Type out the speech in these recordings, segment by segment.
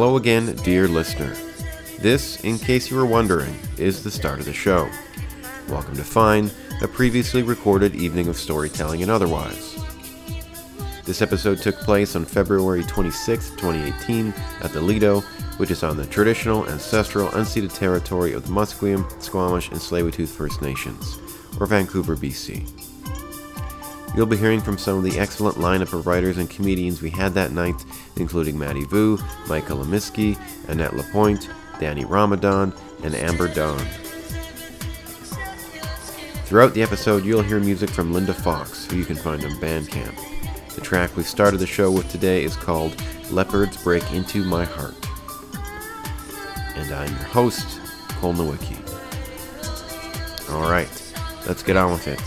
Hello again, dear listener. This, in case you were wondering, is the start of the show. Welcome to Fine, a previously recorded evening of storytelling and otherwise. This episode took place on February 26, 2018, at the Lido, which is on the traditional, ancestral, unceded territory of the Musqueam, Squamish, and Tsleil-Waututh First Nations, or Vancouver, BC. You'll be hearing from some of the excellent lineup of writers and comedians we had that night, including Matty Vu, Mica Lemiski, Annette Lapointe, Danny Ramadan, and Amber Dawn. Throughout the episode, you'll hear music from Linda Fox, who you can find on Bandcamp. The track we started the show with today is called Leopards Break Into My Heart. And I'm your host, Cole Nowicki. Alright, let's get on with it.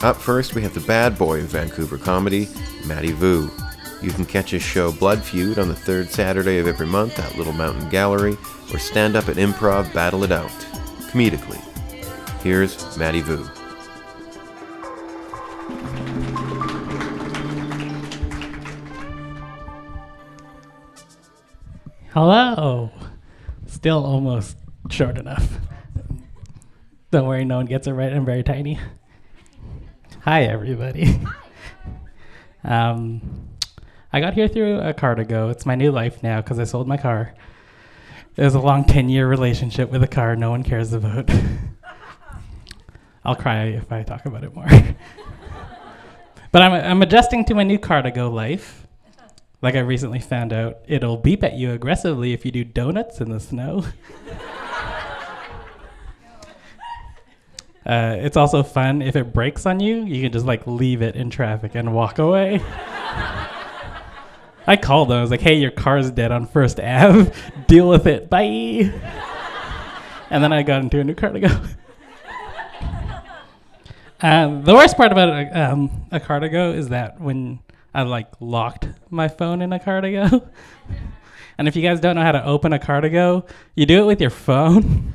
Up first, we have the bad boy of Vancouver comedy, Matty Vu. You can catch his show Blood Feud on the third Saturday of every month at Little Mountain Gallery, or stand up at Improv Battle It Out, comedically. Here's Matty Vu. Hello. Still almost short enough. Don't worry, no one gets it right. I'm very tiny. Hi, everybody. um, I got here through a Car2go. It's my new life now because I sold my car. It was a long 10 year relationship with a car no one cares about. I'll cry if I talk about it more. but I'm, I'm adjusting to my new Car2go life. Like I recently found out, it'll beep at you aggressively if you do donuts in the snow. uh, it's also fun if it breaks on you, you can just like leave it in traffic and walk away. I called them. I was like, "Hey, your car's dead on First Ave. Deal with it. Bye." and then I got into a new Car2go. um, the worst part about a, um, a Car2go is that when I like locked my phone in a Car2go. and if you guys don't know how to open a Car2go, you do it with your phone.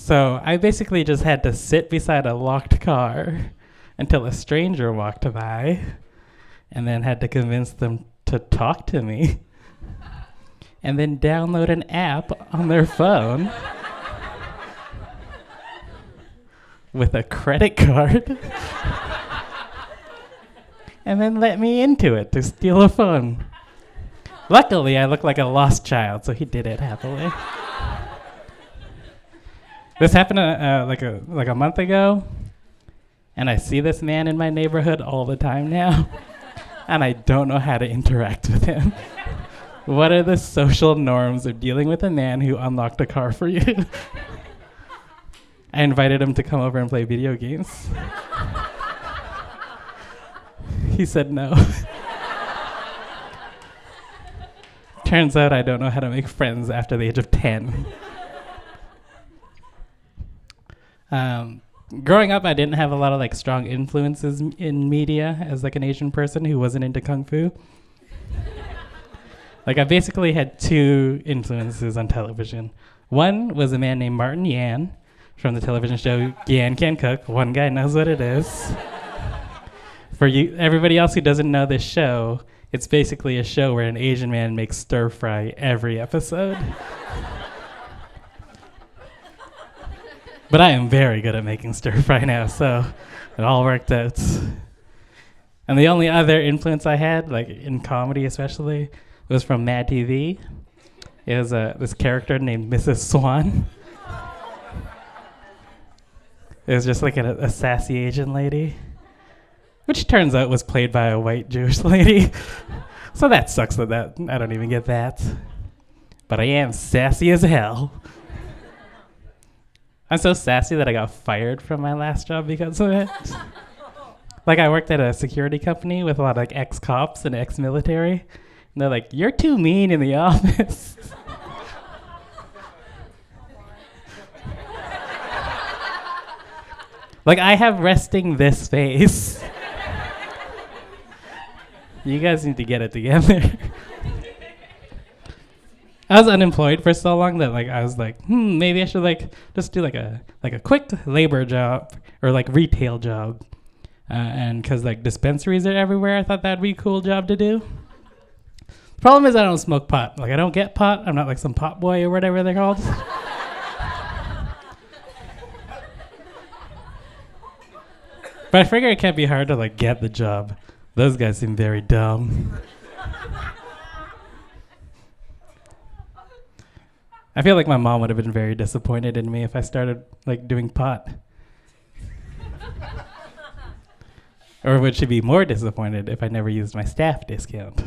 So I basically just had to sit beside a locked car until a stranger walked by and then had to convince them to talk to me and then download an app on their phone with a credit card and then let me into it to steal a phone. Luckily, I look like a lost child, so he did it happily. This happened uh, uh, like a like a month ago, and I see this man in my neighborhood all the time now, and I don't know how to interact with him. what are the social norms of dealing with a man who unlocked a car for you? I invited him to come over and play video games. he said no. Turns out I don't know how to make friends after the age of 10. Um, growing up, I didn't have a lot of like strong influences in media as like an Asian person who wasn't into kung fu. like I basically had two influences on television. One was a man named Martin Yan from the television show Yan Can Cook. One guy knows what it is for you everybody else who doesn't know this show, it's basically a show where an Asian man makes stir fry every episode. but I am very good at making stir fry now, so it all worked out. And the only other influence I had, like in comedy especially, was from Mad TV. It was uh, this character named Mrs. Swan. It was just like a, a sassy Asian lady which turns out was played by a white Jewish lady. so that sucks that, that I don't even get that. But I am sassy as hell. I'm so sassy that I got fired from my last job because of it. like I worked at a security company with a lot of like ex-cops and ex-military, and they're like, "You're too mean in the office." like I have resting this face. You guys need to get it together. I was unemployed for so long that like I was like, hmm, maybe I should like just do like a like a quick labor job or like retail job, uh, and because like dispensaries are everywhere, I thought that'd be a cool job to do. The Problem is, I don't smoke pot. Like, I don't get pot. I'm not like some pot boy or whatever they're called. but I figure it can't be hard to like get the job. Those guys seem very dumb. I feel like my mom would have been very disappointed in me if I started like doing pot. or would she be more disappointed if I never used my staff discount?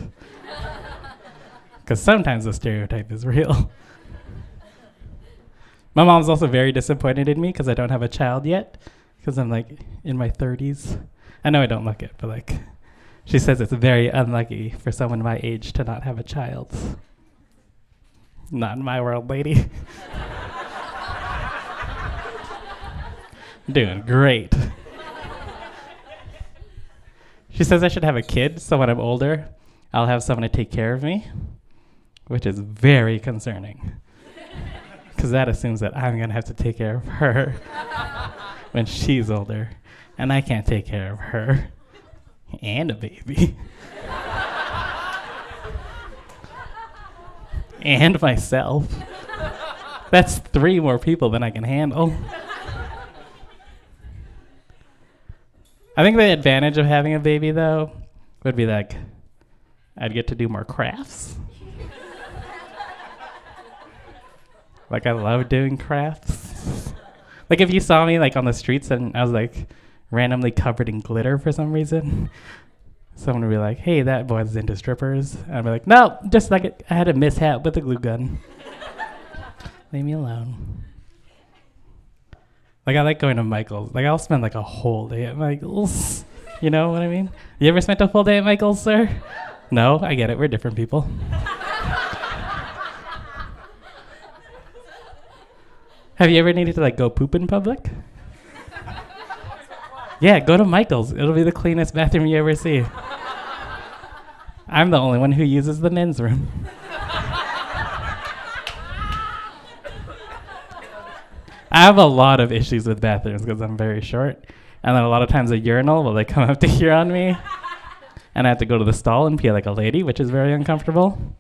Because sometimes the stereotype is real. my mom's also very disappointed in me because I don't have a child yet, because I'm like in my 30s. I know I don't look it, but like, she says it's very unlucky for someone my age to not have a child. Not in my world, lady. Doing great. She says I should have a kid so when I'm older, I'll have someone to take care of me, which is very concerning. Because that assumes that I'm going to have to take care of her when she's older, and I can't take care of her and a baby. and myself. That's three more people than I can handle. I think the advantage of having a baby, though, would be like I'd get to do more crafts. like I love doing crafts. like if you saw me like on the streets and I was like randomly covered in glitter for some reason, someone would be like, "Hey, that boy's into strippers." And I'd be like, "No, just like it, I had a mishap with a glue gun. Leave me alone." Like I like going to Michael's. Like I'll spend like a whole day at Michael's. You know what I mean? You ever spent a full day at Michael's, sir? No, I get it. We're different people. Have you ever needed to like go poop in public? Yeah, go to Michael's. It'll be the cleanest bathroom you ever see. I'm the only one who uses the men's room. I have a lot of issues with bathrooms because I'm very short. And then a lot of times a urinal will like come up to here on me. And I have to go to the stall and pee like a lady, which is very uncomfortable.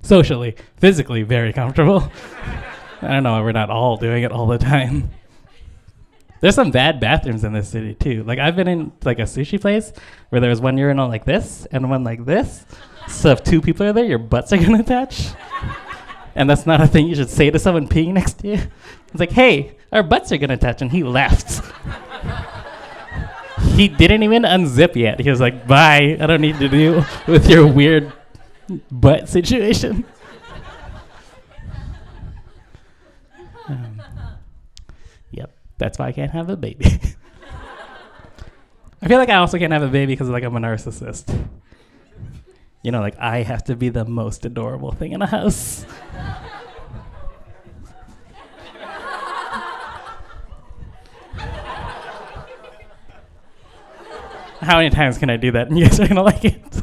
Socially, physically, very comfortable. I don't know, we're not all doing it all the time. There's some bad bathrooms in this city too. Like I've been in like a sushi place where there was one urinal like this and one like this. So if two people are there, your butts are gonna touch. and that's not a thing you should say to someone peeing next to you. It's like, hey, our butts are gonna touch, and he left. he didn't even unzip yet. He was like, bye. I don't need to deal with your weird butt situation. Um, that's why I can't have a baby. I feel like I also can't have a baby because like I'm a narcissist. You know, like I have to be the most adorable thing in a house. How many times can I do that and you guys are gonna like it?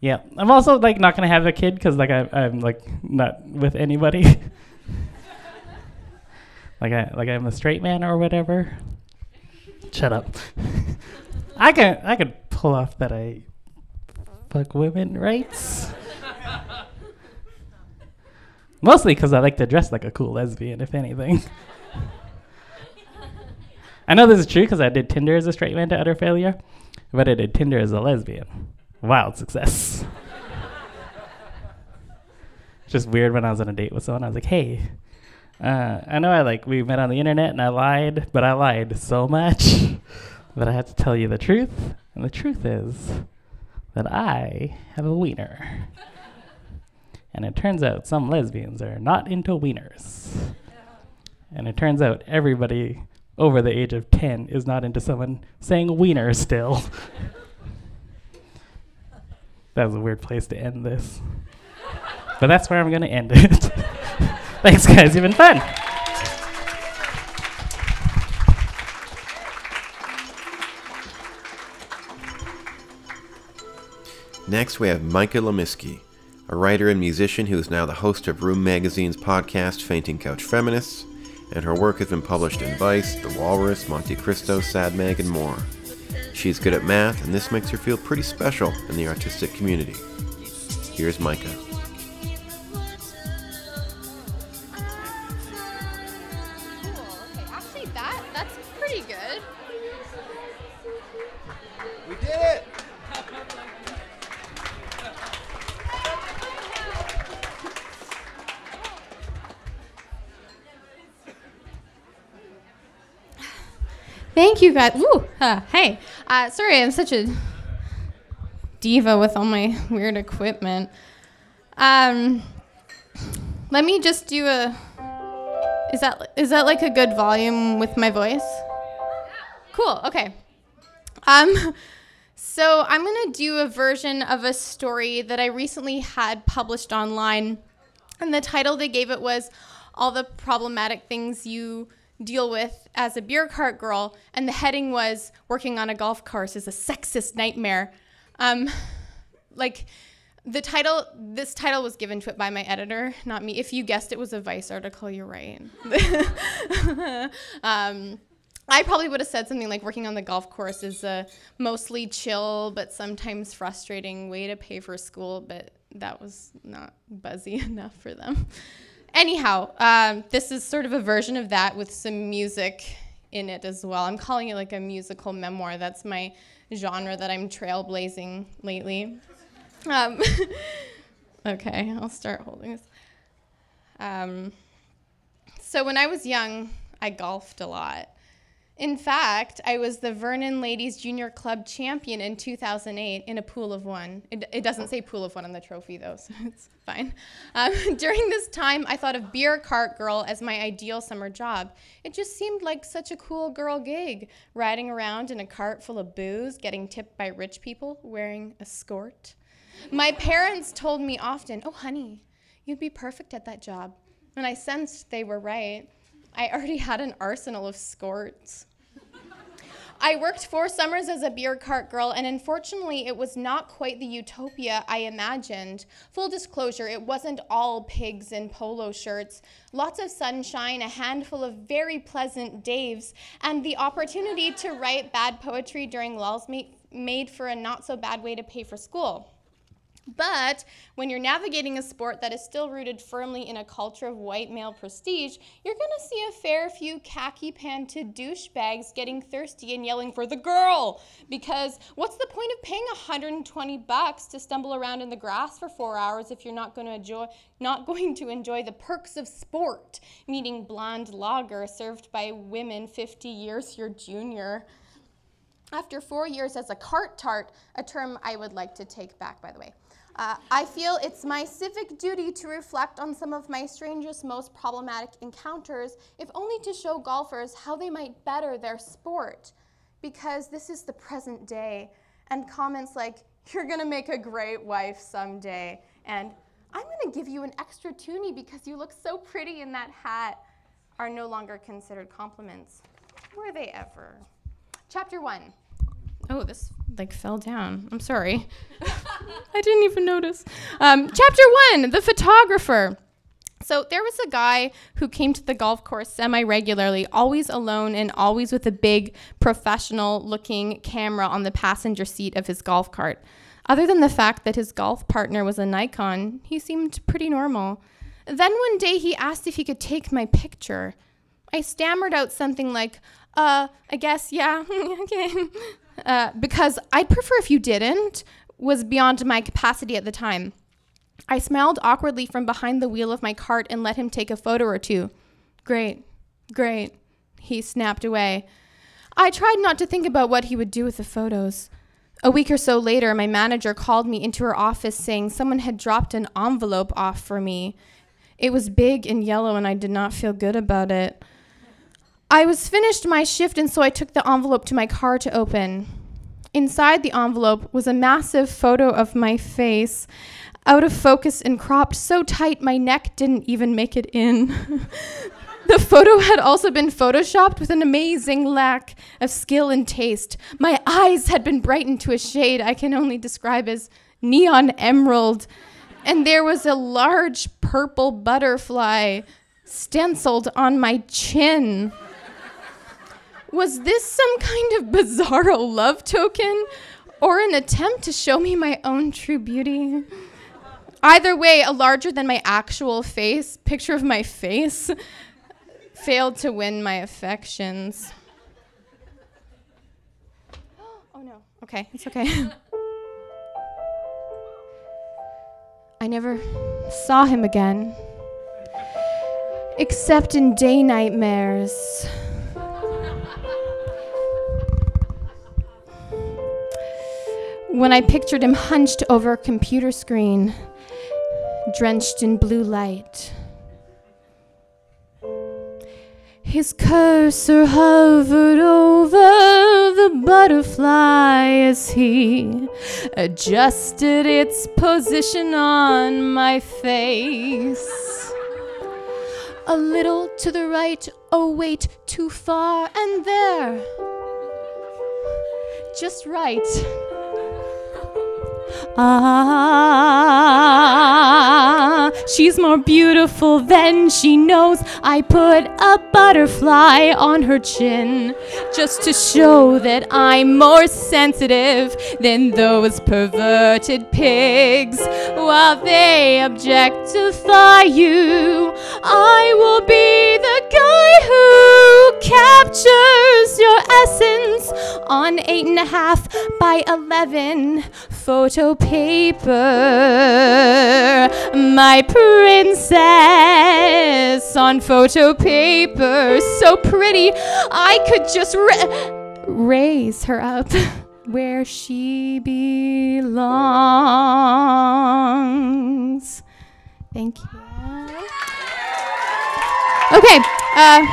yeah, I'm also like not gonna have a kid because like I, I'm like not with anybody like I like I'm a straight man or whatever. Shut up. I can I could pull off that I fuck women rights. Mostly because I like to dress like a cool lesbian, if anything. I know this is true because I did Tinder as a straight man to utter failure, but I did Tinder as a lesbian. Wild success. Just weird when I was on a date with someone. I was like, hey, uh, I know I like we met on the internet and I lied, but I lied so much that I had to tell you the truth. And the truth is that I have a wiener. and it turns out some lesbians are not into wieners. And it turns out everybody over the age of 10 is not into someone saying wiener still. that was a weird place to end this. but that's where I'm going to end it. Thanks, guys. You've been fun. Next, we have Mica Lemiski, a writer and musician who is now the host of Room Magazine's podcast, Fainting Couch Feminists, and her work has been published in Vice, The Walrus, Montecristo, Sad Mag, and more. She's good at math, and this makes her feel pretty special in the artistic community. Here's Mica. You, guys. Woo! Uh, hey, uh, sorry, I'm such a diva with all my weird equipment. Um, let me just do a. Is that is that like a good volume with my voice? Cool. Okay. Um, so I'm gonna do a version of a story that I recently had published online, and the title they gave it was "All the Problematic Things You." Deal with as a beer cart girl, and the heading was "Working on a Golf Course is a Sexist Nightmare." Um, like the title, this title was given to it by my editor, not me. If you guessed it was a Vice article, you're right. um, I probably would have said something like working on the golf course is a mostly chill but sometimes frustrating way to pay for school, but that was not buzzy enough for them. Anyhow, um, this is sort of a version of that with some music in it as well. I'm calling it like a musical memoir. That's my genre that I'm trailblazing lately. Um, okay, I'll start holding this. Um, so when I was young, I golfed a lot. In fact, I was the Vernon Ladies Junior Club champion in 2008 in a pool of one. It, it doesn't say pool of one on the trophy, though, so it's fine. Um, during this time, I thought of beer cart girl as my ideal summer job. It just seemed like such a cool girl gig, riding around in a cart full of booze, getting tipped by rich people, wearing a skirt. My parents told me often, Oh, honey, you'd be perfect at that job. And I sensed they were right. I already had an arsenal of skorts. I worked four summers as a beer cart girl, and unfortunately, it was not quite the utopia I imagined. Full disclosure, it wasn't all pigs in polo shirts. Lots of sunshine, a handful of very pleasant daves, and the opportunity to write bad poetry during lulls made for a not so bad way to pay for school. But when you're navigating a sport that is still rooted firmly in a culture of white male prestige, you're going to see a fair few khaki panted douchebags getting thirsty and yelling for the girl. Because what's the point of paying 120 bucks to stumble around in the grass for four hours if you're not going to enjoy, not going to enjoy the perks of sport, meaning blonde lager served by women 50 years your junior? After four years as a cart tart, a term I would like to take back, by the way. Uh, I feel it's my civic duty to reflect on some of my strangest, most problematic encounters, if only to show golfers how they might better their sport. Because this is the present day, and comments like, you're gonna make a great wife someday, and I'm gonna give you an extra toonie because you look so pretty in that hat, are no longer considered compliments. Were they ever? Chapter 1 Oh, this like fell down. I'm sorry. I didn't even notice. Um, chapter one The photographer. So there was a guy who came to the golf course semi regularly, always alone and always with a big professional looking camera on the passenger seat of his golf cart. Other than the fact that his golf partner was a Nikon, he seemed pretty normal. Then one day he asked if he could take my picture. I stammered out something like, uh, I guess, yeah, okay. Uh, because I'd prefer if you didn't, was beyond my capacity at the time. I smiled awkwardly from behind the wheel of my cart and let him take a photo or two. Great, great, he snapped away. I tried not to think about what he would do with the photos. A week or so later, my manager called me into her office saying someone had dropped an envelope off for me. It was big and yellow, and I did not feel good about it. I was finished my shift, and so I took the envelope to my car to open. Inside the envelope was a massive photo of my face, out of focus and cropped so tight my neck didn't even make it in. the photo had also been photoshopped with an amazing lack of skill and taste. My eyes had been brightened to a shade I can only describe as neon emerald, and there was a large purple butterfly stenciled on my chin. Was this some kind of bizarro love token or an attempt to show me my own true beauty? Either way, a larger than my actual face, picture of my face, failed to win my affections. oh no, okay, it's okay. I never saw him again, except in day nightmares. When I pictured him hunched over a computer screen, drenched in blue light. His cursor hovered over the butterfly as he adjusted its position on my face. A little to the right, oh, wait, too far, and there. Just right. Ah, she's more beautiful than she knows. I put a butterfly on her chin just to show that I'm more sensitive than those perverted pigs. While they objectify you, I will be the guy who captures your essence on eight and a half by eleven photo paper. My princess on photo paper, so pretty, I could just ra- raise her up where she belongs. Thank you. Okay, uh,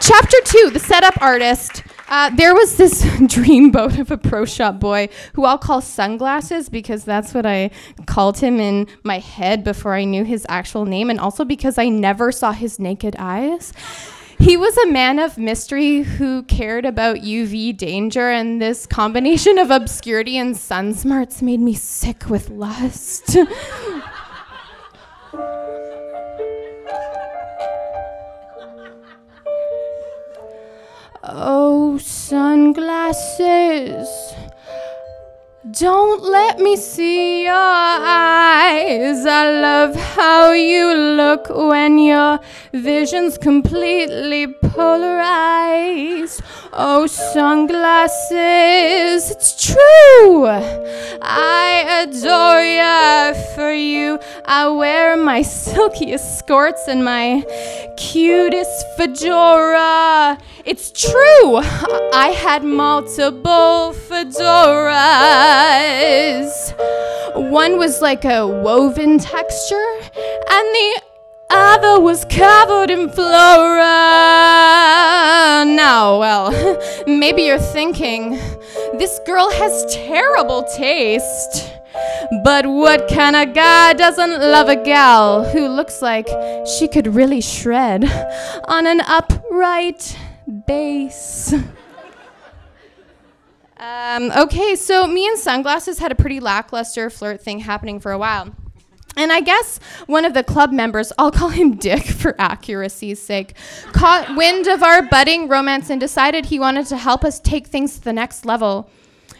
chapter two the setup artist. Uh, there was this dreamboat of a pro shop boy who I'll call Sunglasses because that's what I called him in my head before I knew his actual name, and also because I never saw his naked eyes. He was a man of mystery who cared about UV danger, and this combination of obscurity and sun smarts made me sick with lust. Oh, sunglasses. Don't let me see your eyes. I love how you look when your vision's completely polarized. Oh, sunglasses, it's true. I adore ya for you. I wear my silkiest skirts and my cutest fedora. It's true. I had multiple fedoras. One was like a woven texture, and the other was covered in flora. Now, well, maybe you're thinking, this girl has terrible taste. But what kind of guy doesn't love a gal who looks like she could really shred on an upright base? Um, okay, so me and Sunglasses had a pretty lackluster flirt thing happening for a while. And I guess one of the club members, I'll call him Dick for accuracy's sake, caught wind of our budding romance and decided he wanted to help us take things to the next level.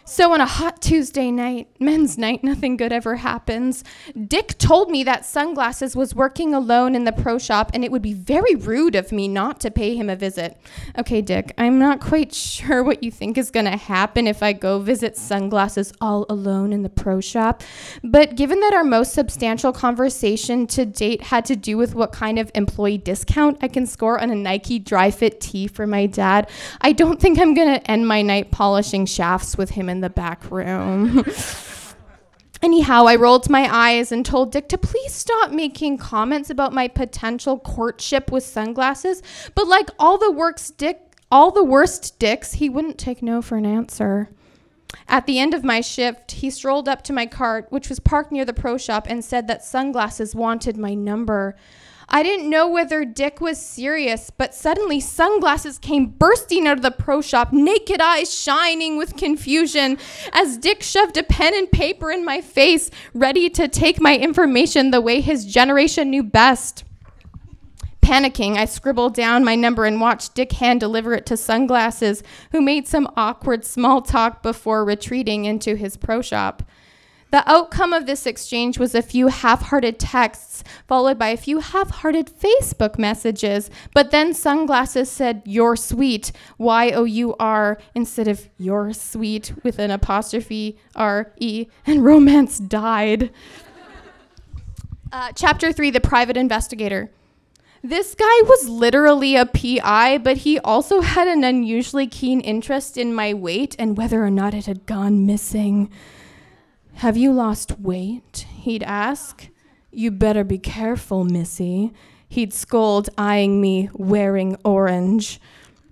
So, on a hot Tuesday night, men's night, nothing good ever happens. Dick told me that Sunglasses was working alone in the pro shop and it would be very rude of me not to pay him a visit. Okay, Dick, I'm not quite sure what you think is going to happen if I go visit Sunglasses all alone in the pro shop. But given that our most substantial conversation to date had to do with what kind of employee discount I can score on a Nike dry fit tee for my dad, I don't think I'm going to end my night polishing shafts with him in the back room. Anyhow, I rolled my eyes and told Dick to please stop making comments about my potential courtship with sunglasses. But like all the works Dick, all the worst dicks, he wouldn't take no for an answer. At the end of my shift, he strolled up to my cart, which was parked near the pro shop, and said that sunglasses wanted my number. I didn't know whether Dick was serious, but suddenly sunglasses came bursting out of the pro shop, naked eyes shining with confusion, as Dick shoved a pen and paper in my face, ready to take my information the way his generation knew best. Panicking, I scribbled down my number and watched Dick hand deliver it to Sunglasses, who made some awkward small talk before retreating into his pro shop. The outcome of this exchange was a few half hearted texts, followed by a few half hearted Facebook messages. But then Sunglasses said, You're sweet, Y O U R, instead of You're sweet with an apostrophe R E, and romance died. Uh, chapter 3 The Private Investigator. This guy was literally a PI, but he also had an unusually keen interest in my weight and whether or not it had gone missing. Have you lost weight? He'd ask. You better be careful, Missy. He'd scold, eyeing me, wearing orange.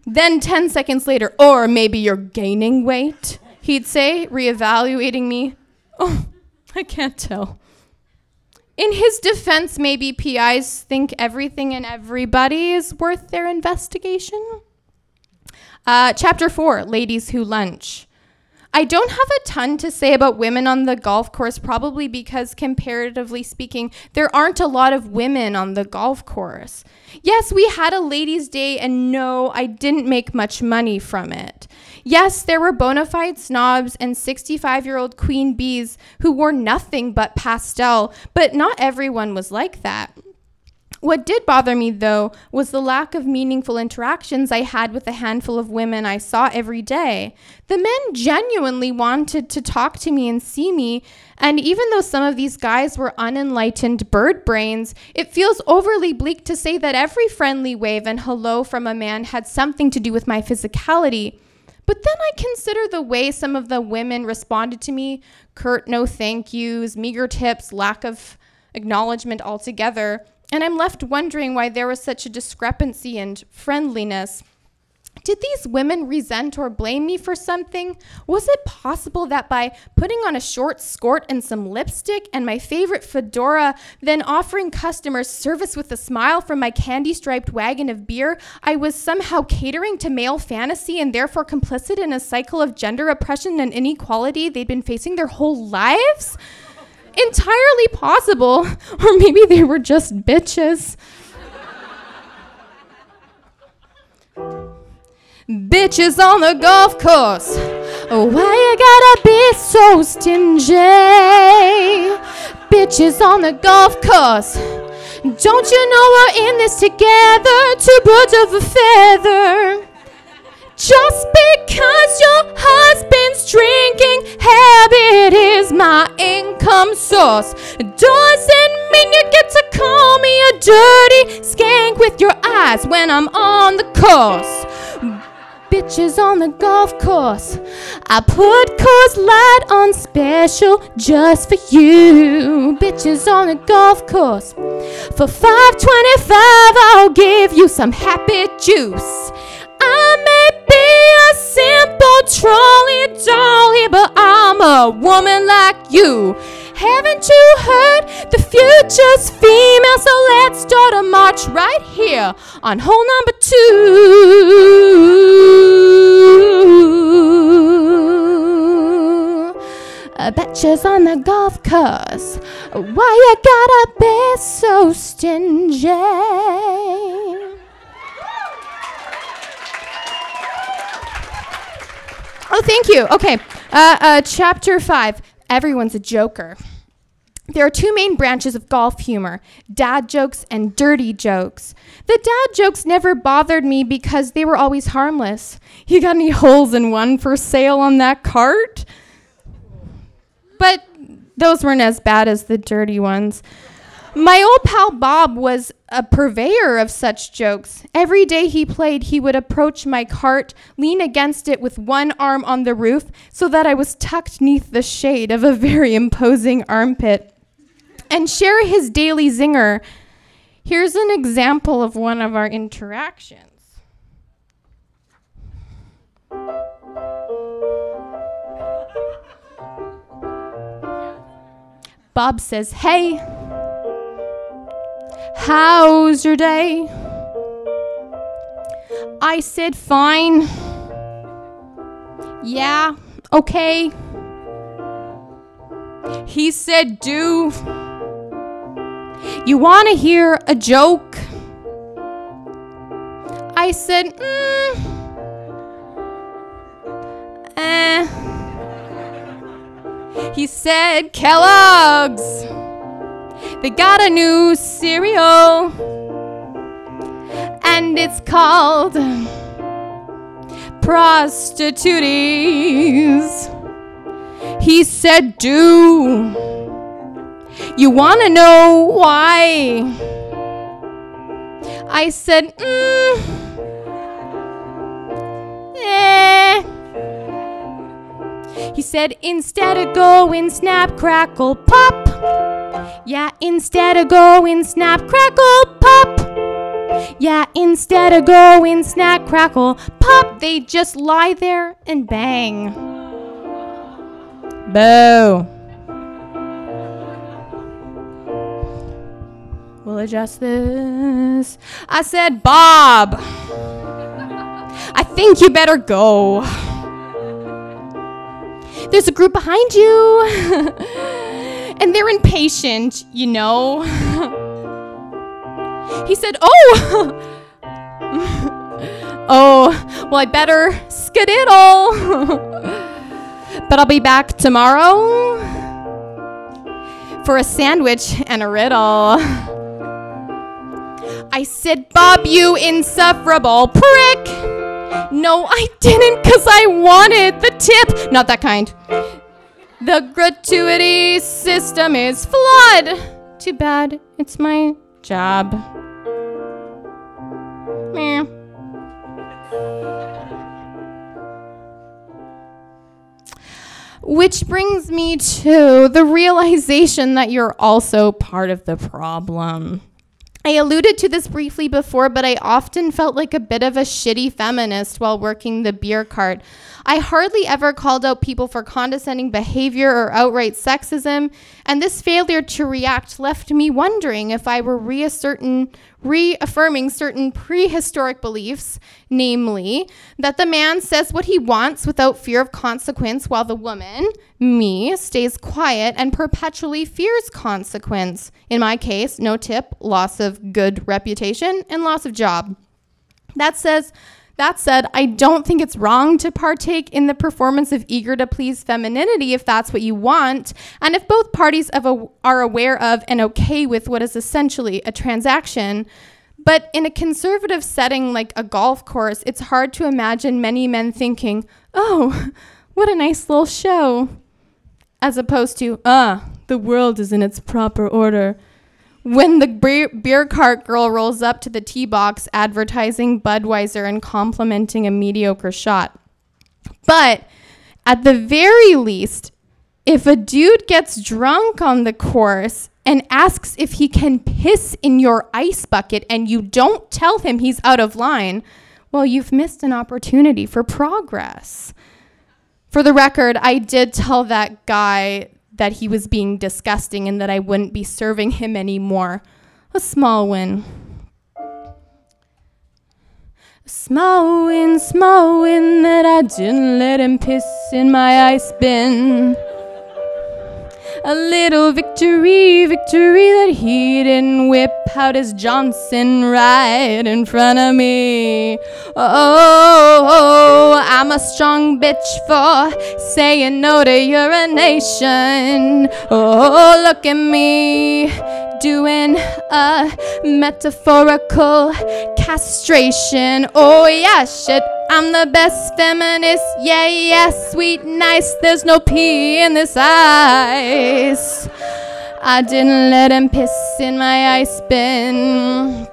Then, 10 seconds later, or maybe you're gaining weight, he'd say, reevaluating me. Oh, I can't tell. In his defense, maybe PIs think everything and everybody is worth their investigation. Uh, chapter 4 Ladies Who Lunch. I don't have a ton to say about women on the golf course, probably because, comparatively speaking, there aren't a lot of women on the golf course. Yes, we had a ladies' day, and no, I didn't make much money from it. Yes, there were bona fide snobs and 65 year old queen bees who wore nothing but pastel, but not everyone was like that. What did bother me, though, was the lack of meaningful interactions I had with the handful of women I saw every day. The men genuinely wanted to talk to me and see me, and even though some of these guys were unenlightened bird brains, it feels overly bleak to say that every friendly wave and hello from a man had something to do with my physicality. But then I consider the way some of the women responded to me curt no thank yous, meager tips, lack of acknowledgement altogether and I'm left wondering why there was such a discrepancy in friendliness. Did these women resent or blame me for something? Was it possible that by putting on a short skirt and some lipstick and my favorite fedora, then offering customers service with a smile from my candy striped wagon of beer, I was somehow catering to male fantasy and therefore complicit in a cycle of gender oppression and inequality they'd been facing their whole lives? Entirely possible. Or maybe they were just bitches. bitches on the golf course. Why you gotta be so stingy? Bitches on the golf course. Don't you know we're in this together? Two birds of a feather. Just because your husband's drinking habit is my income source doesn't mean you get to call me a dirty skank with your eyes when I'm on the course. Bitches on the golf course. I put Coors Light on special just for you. Bitches on the golf course. For 525, I'll give you some happy juice. I may a simple trolley dolly, but I'm a woman like you. Haven't you heard the future's female? So let's start a march right here on hole number two. Uh, betches on the golf course. Why you gotta be so stingy? Oh, thank you. Okay. Uh, uh, chapter five. Everyone's a joker. There are two main branches of golf humor dad jokes and dirty jokes. The dad jokes never bothered me because they were always harmless. You got any holes in one for sale on that cart? But those weren't as bad as the dirty ones. My old pal Bob was a purveyor of such jokes. Every day he played, he would approach my cart, lean against it with one arm on the roof, so that I was tucked neath the shade of a very imposing armpit, and share his daily zinger. Here's an example of one of our interactions. Bob says, Hey, How's your day? I said, Fine. Yeah, okay. He said, Do you want to hear a joke? I said, mm, eh. He said, Kellogg's. They got a new cereal. And it's called Prostitutes. He said, Do you want to know why? I said, mm, eh. He said, instead of going snap, crackle, pop. Yeah, instead of going snap, crackle, pop. Yeah, instead of going snap, crackle, pop, they just lie there and bang. Boo. We'll adjust this. I said, Bob, I think you better go. There's a group behind you, and they're impatient, you know. he said, Oh, oh, well, I better skedaddle. but I'll be back tomorrow for a sandwich and a riddle. I said, Bob, you insufferable prick. No, I didn't because I wanted the tip. Not that kind. The gratuity system is flawed. Too bad. It's my job. Meh. Which brings me to the realization that you're also part of the problem. I alluded to this briefly before, but I often felt like a bit of a shitty feminist while working the beer cart. I hardly ever called out people for condescending behavior or outright sexism, and this failure to react left me wondering if I were reasserting, reaffirming certain prehistoric beliefs, namely, that the man says what he wants without fear of consequence, while the woman, me, stays quiet and perpetually fears consequence. In my case, no tip, loss of good reputation, and loss of job. That says, that said, I don't think it's wrong to partake in the performance of eager to please femininity if that's what you want, and if both parties a, are aware of and okay with what is essentially a transaction. But in a conservative setting like a golf course, it's hard to imagine many men thinking, oh, what a nice little show, as opposed to, ah, the world is in its proper order when the beer, cart girl rolls up to the tee box advertising Budweiser and complimenting a mediocre shot. But at the very least, if a dude gets drunk on the course and asks if he can piss in your ice bucket and you don't tell him he's out of line, well, you've missed an opportunity for progress. For the record, I did tell that guy that he was being disgusting and that I wouldn't be serving him anymore. A small win. A small win, small win that I didn't let him piss in my ice bin. A little victory, victory that he didn't whip out his Johnson right in front of me. Oh, I'm a strong bitch for saying no to urination. Oh, look at me doing a metaphorical castration. Oh, yeah, shit. I'm the best feminist. Yeah, yeah, sweet, nice. There's no pee in this ice. I didn't let him piss in my ice bin.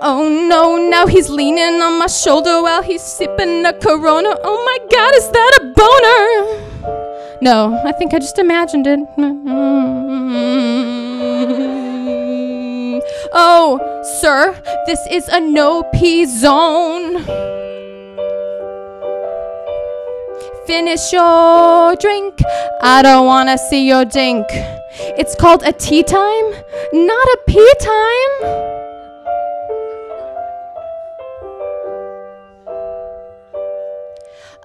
Oh no, now he's leaning on my shoulder while he's sipping a corona. Oh my god, is that a boner? No, I think I just imagined it. Oh, sir, this is a no pee zone. Finish your drink. I don't want to see your dink. It's called a tea time, not a pee time.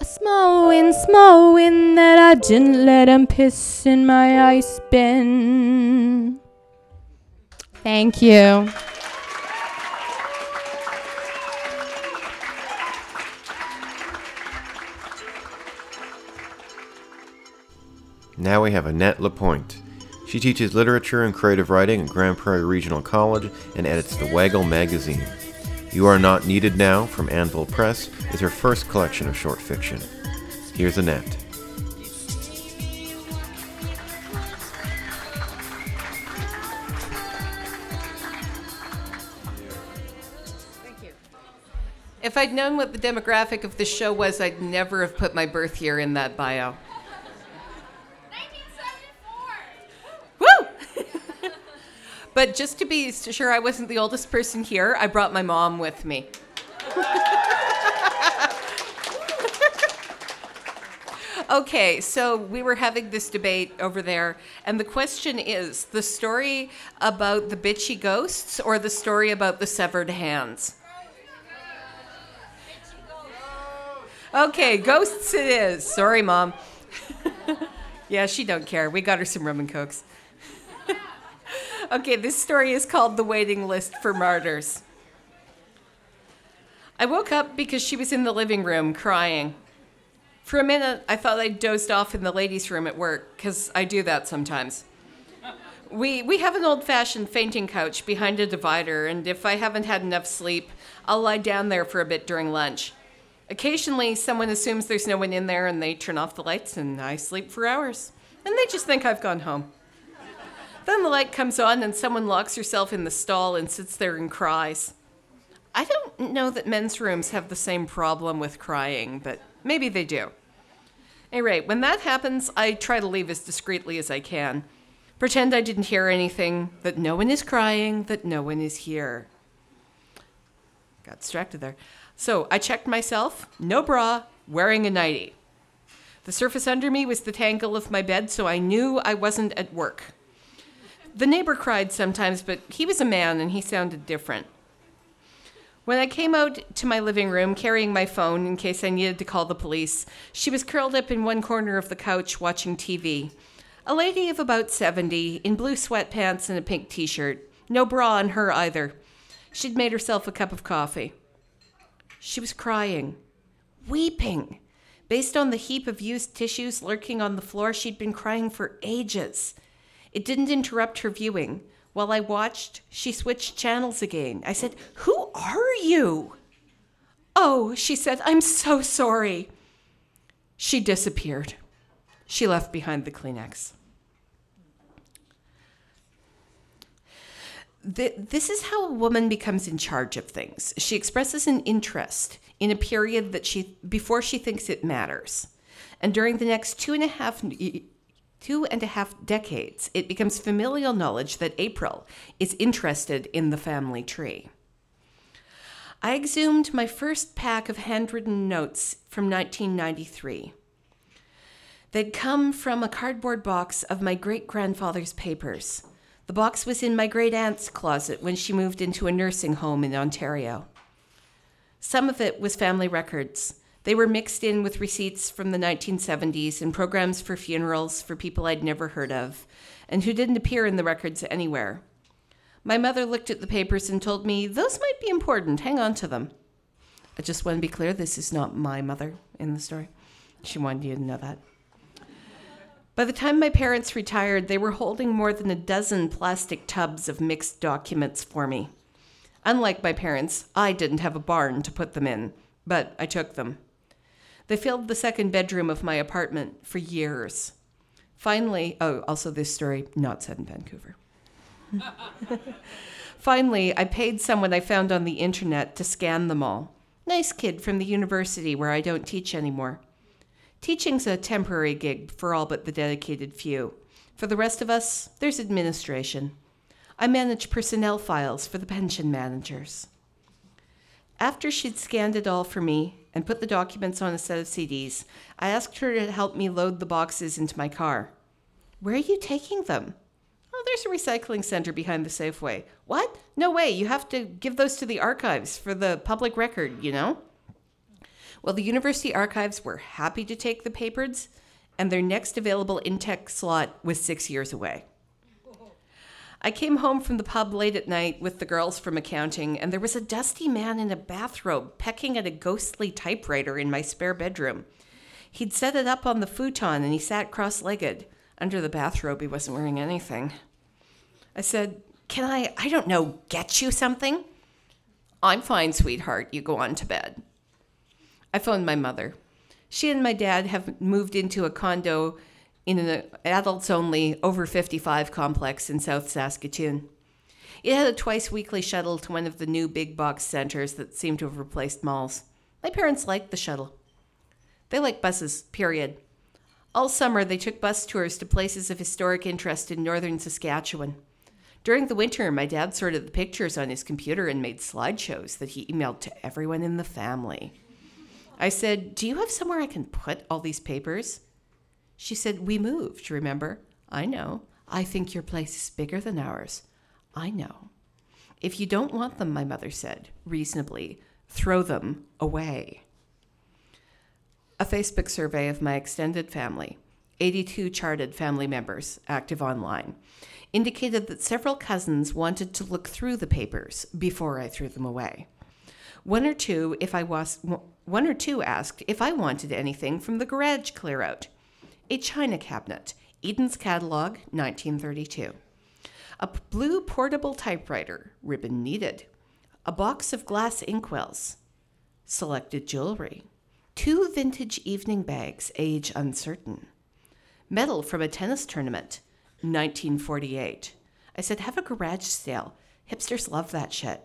A small win, small win that I didn't let him piss in my ice bin. Thank you. Now we have Annette Lapointe. She teaches literature and creative writing at Grande Prairie Regional College and edits the Waggle magazine. You Are Not Needed Now from Anvil Press is her first collection of short fiction. Here's Annette. If I'd known what the demographic of the show was, I'd never have put my birth year in that bio. But just to be sure I wasn't the oldest person here, I brought my mom with me. okay, so we were having this debate over there, and the question is the story about the bitchy ghosts or the story about the severed hands? Okay, ghosts it is. Sorry, mom. yeah, she don't care. We got her some rum and cokes. Okay, this story is called The Waiting List for Martyrs. I woke up because she was in the living room crying. For a minute, I thought I'd dozed off in the ladies' room at work, because I do that sometimes. We, we have an old fashioned fainting couch behind a divider, and if I haven't had enough sleep, I'll lie down there for a bit during lunch. Occasionally, someone assumes there's no one in there and they turn off the lights, and I sleep for hours. And they just think I've gone home. Then the light comes on, and someone locks herself in the stall and sits there and cries. I don't know that men's rooms have the same problem with crying, but maybe they do. Anyway, when that happens, I try to leave as discreetly as I can. Pretend I didn't hear anything, that no one is crying, that no one is here. Got distracted there. So I checked myself, no bra, wearing a nightie. The surface under me was the tangle of my bed, so I knew I wasn't at work. The neighbor cried sometimes, but he was a man and he sounded different. When I came out to my living room carrying my phone in case I needed to call the police, she was curled up in one corner of the couch watching TV. A lady of about 70, in blue sweatpants and a pink t shirt. No bra on her either. She'd made herself a cup of coffee. She was crying, weeping. Based on the heap of used tissues lurking on the floor, she'd been crying for ages. It didn't interrupt her viewing. While I watched, she switched channels again. I said, Who are you? Oh, she said, I'm so sorry. She disappeared. She left behind the Kleenex. this is how a woman becomes in charge of things. She expresses an interest in a period that she before she thinks it matters, and during the next two and a half two and a half decades, it becomes familial knowledge that April is interested in the family tree. I exhumed my first pack of handwritten notes from 1993. They'd come from a cardboard box of my great grandfather's papers. The box was in my great aunt's closet when she moved into a nursing home in Ontario. Some of it was family records. They were mixed in with receipts from the 1970s and programs for funerals for people I'd never heard of and who didn't appear in the records anywhere. My mother looked at the papers and told me, Those might be important. Hang on to them. I just want to be clear this is not my mother in the story. She wanted you to know that. By the time my parents retired, they were holding more than a dozen plastic tubs of mixed documents for me. Unlike my parents, I didn't have a barn to put them in, but I took them. They filled the second bedroom of my apartment for years. Finally, oh, also this story, not set in Vancouver. Finally, I paid someone I found on the internet to scan them all. Nice kid from the university where I don't teach anymore. Teaching's a temporary gig for all but the dedicated few. For the rest of us, there's administration. I manage personnel files for the pension managers. After she'd scanned it all for me and put the documents on a set of CDs, I asked her to help me load the boxes into my car. Where are you taking them? Oh, there's a recycling center behind the Safeway. What? No way. You have to give those to the archives for the public record, you know? Well, the university archives were happy to take the papers, and their next available Intech slot was six years away. I came home from the pub late at night with the girls from accounting, and there was a dusty man in a bathrobe pecking at a ghostly typewriter in my spare bedroom. He'd set it up on the futon and he sat cross legged. Under the bathrobe, he wasn't wearing anything. I said, Can I, I don't know, get you something? I'm fine, sweetheart. You go on to bed. I phoned my mother. She and my dad have moved into a condo in an adults only over 55 complex in South Saskatoon. It had a twice weekly shuttle to one of the new big box centers that seem to have replaced malls. My parents liked the shuttle. They like buses, period. All summer, they took bus tours to places of historic interest in northern Saskatchewan. During the winter, my dad sorted the pictures on his computer and made slideshows that he emailed to everyone in the family. I said, Do you have somewhere I can put all these papers? She said, We moved, remember? I know. I think your place is bigger than ours. I know. If you don't want them, my mother said, reasonably, throw them away. A Facebook survey of my extended family, 82 charted family members active online, indicated that several cousins wanted to look through the papers before I threw them away. One or two, if I was, one or two asked if I wanted anything from the garage clear out. A china cabinet, Eaton's catalog, 1932. A blue portable typewriter, ribbon needed. A box of glass inkwells. Selected jewelry. Two vintage evening bags, age uncertain. Medal from a tennis tournament, 1948. I said, have a garage sale. Hipsters love that shit.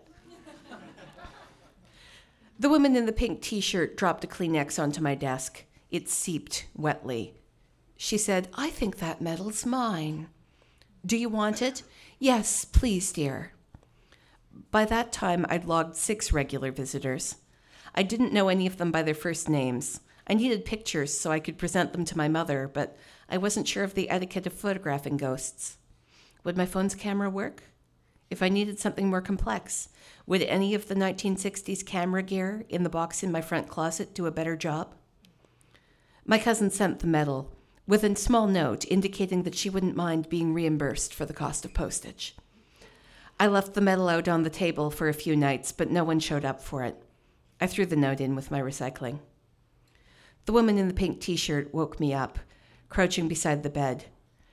the woman in the pink t shirt dropped a Kleenex onto my desk. It seeped wetly. She said, I think that medal's mine. Do you want it? Yes, please, dear. By that time, I'd logged six regular visitors. I didn't know any of them by their first names. I needed pictures so I could present them to my mother, but I wasn't sure of the etiquette of photographing ghosts. Would my phone's camera work? If I needed something more complex, would any of the 1960s camera gear in the box in my front closet do a better job? My cousin sent the medal with a small note indicating that she wouldn't mind being reimbursed for the cost of postage. I left the medal out on the table for a few nights, but no one showed up for it. I threw the note in with my recycling. The woman in the pink t shirt woke me up, crouching beside the bed.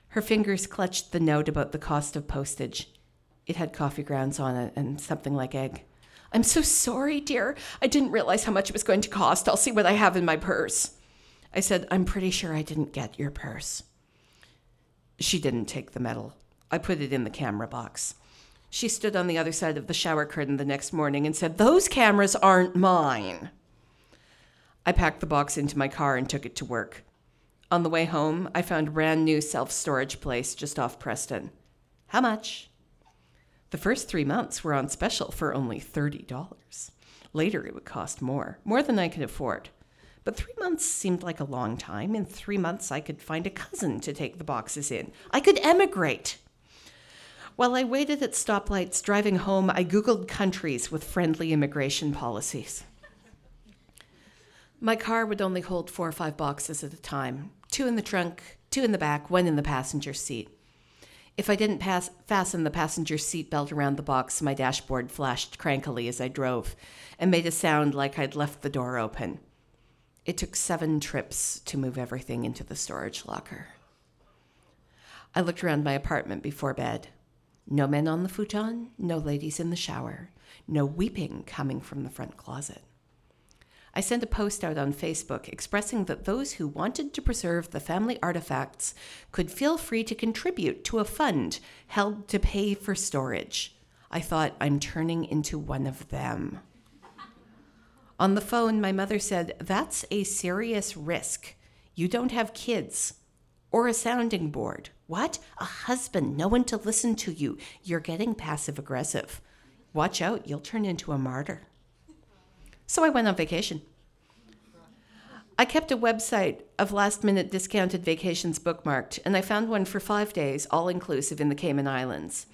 Her fingers clutched the note about the cost of postage. It had coffee grounds on it and something like egg. I'm so sorry, dear. I didn't realize how much it was going to cost. I'll see what I have in my purse. I said, I'm pretty sure I didn't get your purse. She didn't take the medal. I put it in the camera box. She stood on the other side of the shower curtain the next morning and said, Those cameras aren't mine. I packed the box into my car and took it to work. On the way home, I found a brand new self storage place just off Preston. How much? The first three months were on special for only $30. Later, it would cost more, more than I could afford. But three months seemed like a long time. In three months, I could find a cousin to take the boxes in. I could emigrate. While I waited at stoplights driving home, I Googled countries with friendly immigration policies. My car would only hold four or five boxes at a time two in the trunk, two in the back, one in the passenger seat. If I didn't pass, fasten the passenger seat belt around the box, my dashboard flashed crankily as I drove and made a sound like I'd left the door open. It took seven trips to move everything into the storage locker. I looked around my apartment before bed. No men on the futon, no ladies in the shower, no weeping coming from the front closet. I sent a post out on Facebook expressing that those who wanted to preserve the family artifacts could feel free to contribute to a fund held to pay for storage. I thought, I'm turning into one of them. On the phone, my mother said, That's a serious risk. You don't have kids or a sounding board. What? A husband, no one to listen to you. You're getting passive aggressive. Watch out, you'll turn into a martyr. So I went on vacation. I kept a website of last minute discounted vacations bookmarked, and I found one for five days, all inclusive in the Cayman Islands.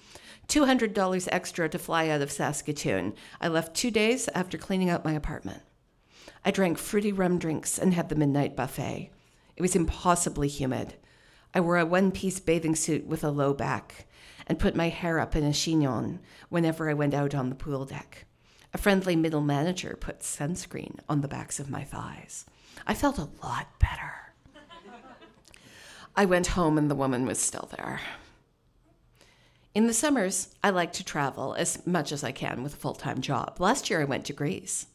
$200 extra to fly out of Saskatoon. I left two days after cleaning out my apartment. I drank fruity rum drinks and had the midnight buffet. It was impossibly humid. I wore a one piece bathing suit with a low back and put my hair up in a chignon whenever I went out on the pool deck. A friendly middle manager put sunscreen on the backs of my thighs. I felt a lot better. I went home and the woman was still there. In the summers, I like to travel as much as I can with a full time job. Last year, I went to Greece.